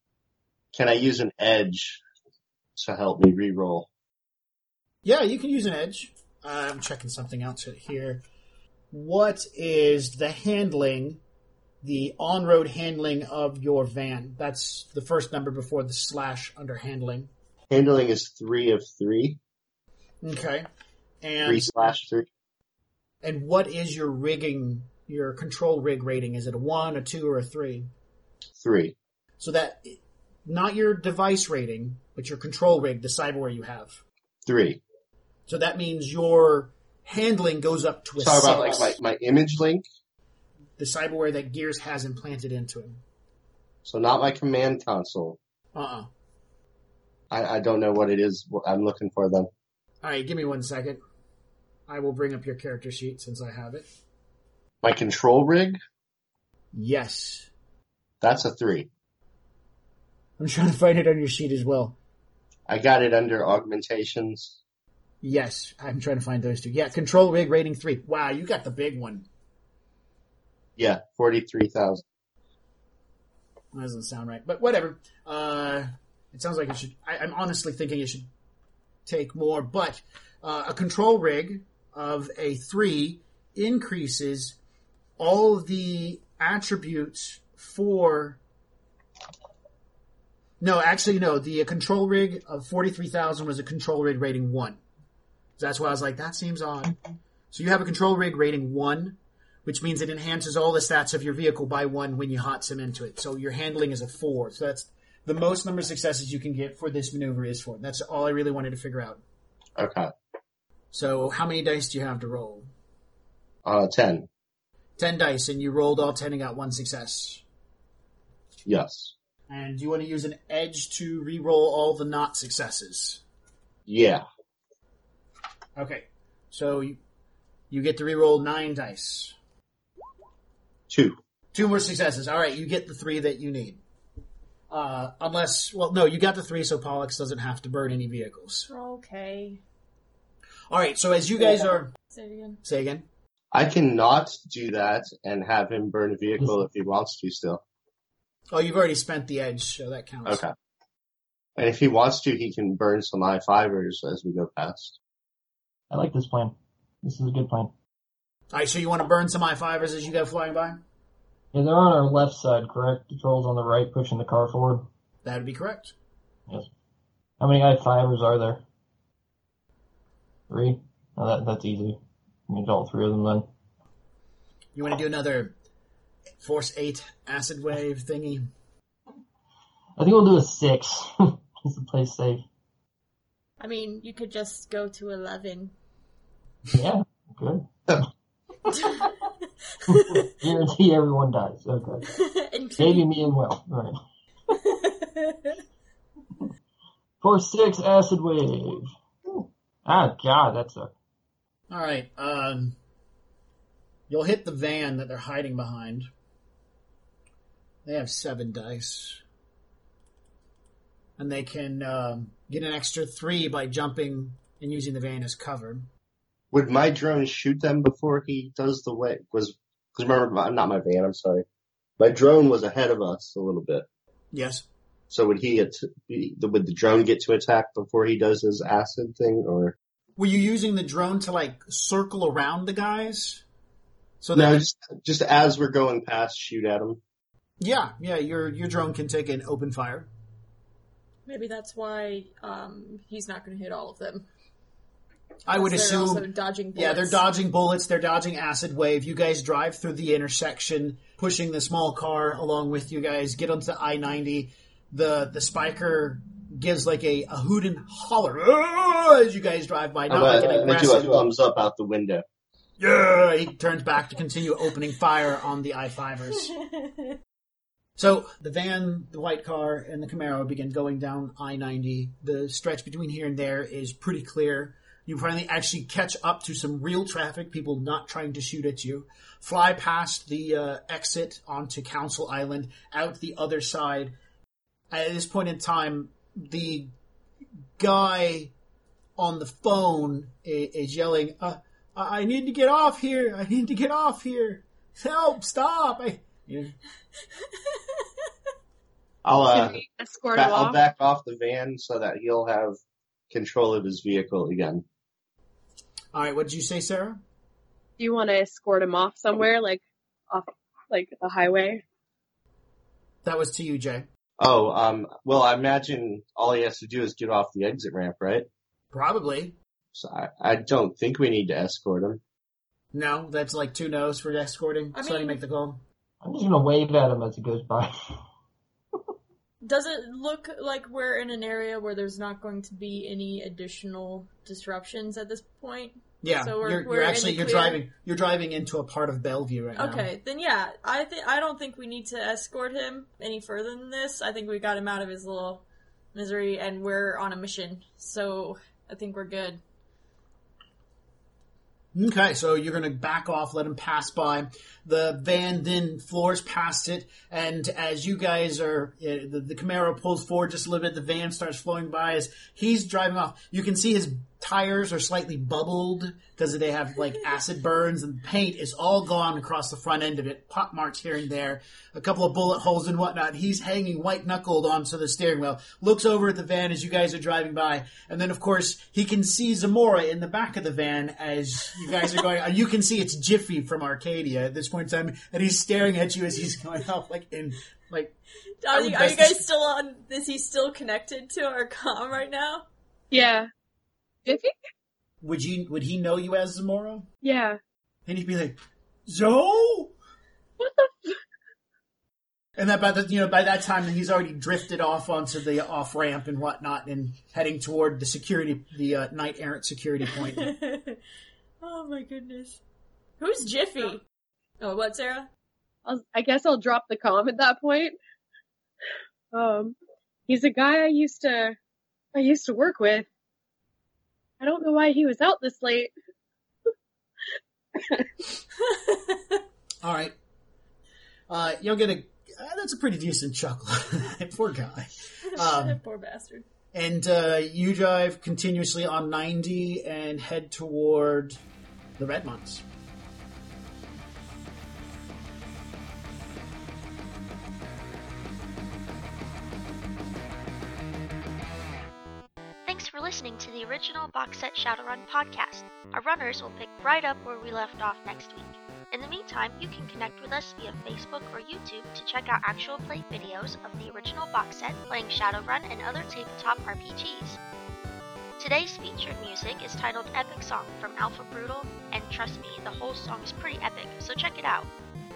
Can I use an edge to help me re-roll? Yeah, you can use an edge. Uh, I'm checking something else here. What is the handling, the on-road handling of your van? That's the first number before the slash under handling. Handling is three of three. Okay. Three And slash three. and what is your rigging, your control rig rating? Is it a one, a two, or a three? Three. So that not your device rating, but your control rig, the cyberware you have. Three. So that means your handling goes up to a Talk about like my, my image link. the cyberware that Gears has implanted into him. So not my command console. Uh-uh. I, I don't know what it is I'm looking for then. All right, give me one second. I will bring up your character sheet since I have it. My control rig, Yes. that's a three. I'm trying to find it on your sheet as well. I got it under augmentations. Yes, I'm trying to find those two. Yeah, control rig rating three. Wow, you got the big one. Yeah, 43,000. That doesn't sound right, but whatever. Uh, it sounds like it should. I, I'm honestly thinking it should take more, but uh, a control rig of a three increases all the attributes for. No, actually, no. The control rig of forty three thousand was a control rig rating one. That's why I was like, that seems odd. So you have a control rig rating one, which means it enhances all the stats of your vehicle by one when you hot sim into it. So your handling is a four. So that's the most number of successes you can get for this maneuver is four. That's all I really wanted to figure out. Okay. So how many dice do you have to roll? Uh, 10. Ten dice, and you rolled all ten and got one success. Yes. And do you want to use an edge to re-roll all the not successes? Yeah. Okay. So you, you get to re-roll nine dice. Two. Two more successes. All right, you get the three that you need. Uh, unless, well, no, you got the three, so Pollux doesn't have to burn any vehicles. Okay. All right, so as you guys are, Say it again. say again. I cannot do that and have him burn a vehicle if he wants to still. Oh, you've already spent the edge, so that counts. Okay. And if he wants to, he can burn some I-fivers as we go past. I like this plan. This is a good plan. All right, so you want to burn some I-fivers as you go flying by? Yeah, they're on our left side, correct? The troll's on the right, pushing the car forward. That would be correct. Yes. How many I-fivers are there? Three? Oh, that, that's easy. I mean, all three of them then. You want to do another Force 8 acid wave thingy? I think we'll do a six. Just to play safe. I mean, you could just go to 11. Yeah, good. Guarantee everyone dies. Okay. And- Maybe me and Will. Right. Force six acid wave. Ah, God, that's a. All right. Um, you'll hit the van that they're hiding behind. They have seven dice, and they can um, get an extra three by jumping and using the van as cover. Would my drone shoot them before he does the way? Was because remember, my- not my van. I'm sorry. My drone was ahead of us a little bit. Yes. So would he get? be- would the drone get to attack before he does his acid thing, or Were you using the drone to like circle around the guys? So no? Just just as we're going past, shoot at them. yeah, yeah, your your drone can take an open fire. Maybe that's why um, he's not going to hit all of them. I would They're assume also dodging bullets. Yeah, they're dodging bullets. They're dodging acid wave. You guys drive through the intersection, pushing the small car along with you guys. Get onto I ninety. The the spiker gives like a, a hoot and holler "Ah!" as you guys drive by. Not I'm like an gonna- I'm do aggressive. a thumbs up out the window. Yeah, he turns back to continue opening fire on the I fivers. So the van, the white car, and the Camaro begin going down I ninety. The stretch between here and there is pretty clear. You finally actually catch up to some real traffic, people not trying to shoot at you. Fly past the uh, exit onto Council Island, out the other side. At this point in time, the guy on the phone is, is yelling, uh, I I need to get off here. I need to get off here. Help! Stop! I, you know, I'll uh, escort ba- I'll back off the van so that he'll have control of his vehicle again. All right, what did you say, Sarah? Do you want to escort him off somewhere, like off, like the highway? That was to you, Jay. Oh, um, well, I imagine all he has to do is get off the exit ramp, right? Probably. So I, I don't think we need to escort him. No, that's like two no's for escorting. I so you make the call. I'm just gonna wave at him as he goes by. Does it look like we're in an area where there's not going to be any additional disruptions at this point? Yeah, So we're- you're, we're you're actually you're driving you're driving into a part of Bellevue right now. Okay, then yeah, I think I don't think we need to escort him any further than this. I think we got him out of his little misery, and we're on a mission, so I think we're good. Okay, so you're going to back off, let him pass by. The van then floors past it, and as you guys are, the, the Camaro pulls forward just a little bit, the van starts flowing by as he's driving off. You can see his tires are slightly bubbled because they have like acid burns, and paint is all gone across the front end of it. Pop marks here and there, a couple of bullet holes and whatnot. He's hanging white knuckled onto the steering wheel, looks over at the van as you guys are driving by, and then of course he can see Zamora in the back of the van as you guys are going. uh, you can see it's Jiffy from Arcadia at this point in time, and he's staring at you as he's going off like in like. Are you, are you guys still on? Is he still connected to our com right now? Yeah. Jiffy? Would you? Would he know you as Zamora? Yeah. And he'd be like, Zoe. What the? F- And that by the you know by that time he's already drifted off onto the off ramp and whatnot and heading toward the security the uh, knight errant security point. oh my goodness, who's Jiffy? Oh, what, Sarah? I'll, I guess I'll drop the comm at that point. Um, he's a guy I used to, I used to work with. I don't know why he was out this late. All right, uh, you'll get a uh, that's a pretty decent chuckle. Poor guy. Um, Poor bastard. And uh, you drive continuously on 90 and head toward the Redmonts. Listening to the original Box Set Shadowrun podcast. Our runners will pick right up where we left off next week. In the meantime, you can connect with us via Facebook or YouTube to check out actual play videos of the original box set playing Shadowrun and other tabletop RPGs. Today's featured music is titled Epic Song from Alpha Brutal, and trust me, the whole song is pretty epic, so check it out.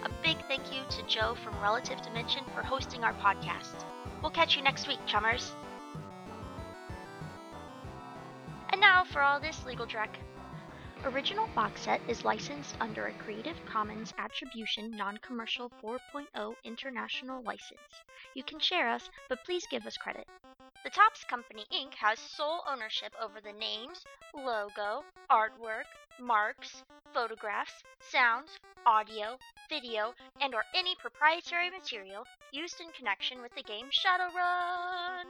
A big thank you to Joe from Relative Dimension for hosting our podcast. We'll catch you next week, chummers. And now for all this legal dreck. Original Box Set is licensed under a Creative Commons Attribution Non-Commercial 4.0 International License. You can share us, but please give us credit. The Topps Company Inc. has sole ownership over the names, logo, artwork, marks, photographs, sounds, audio, video, and or any proprietary material used in connection with the game Shadowrun.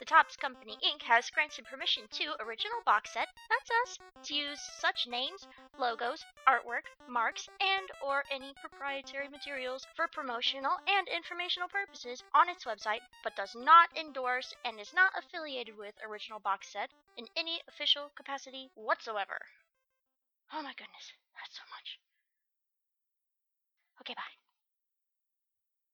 The Topps Company Inc. has granted permission to Original Box Set, that's us, to use such names, logos, artwork, marks, and or any proprietary materials for promotional and informational purposes on its website, but does not endorse and is not affiliated with Original Box Set in any official capacity whatsoever. Oh my goodness, that's so much. Okay, bye.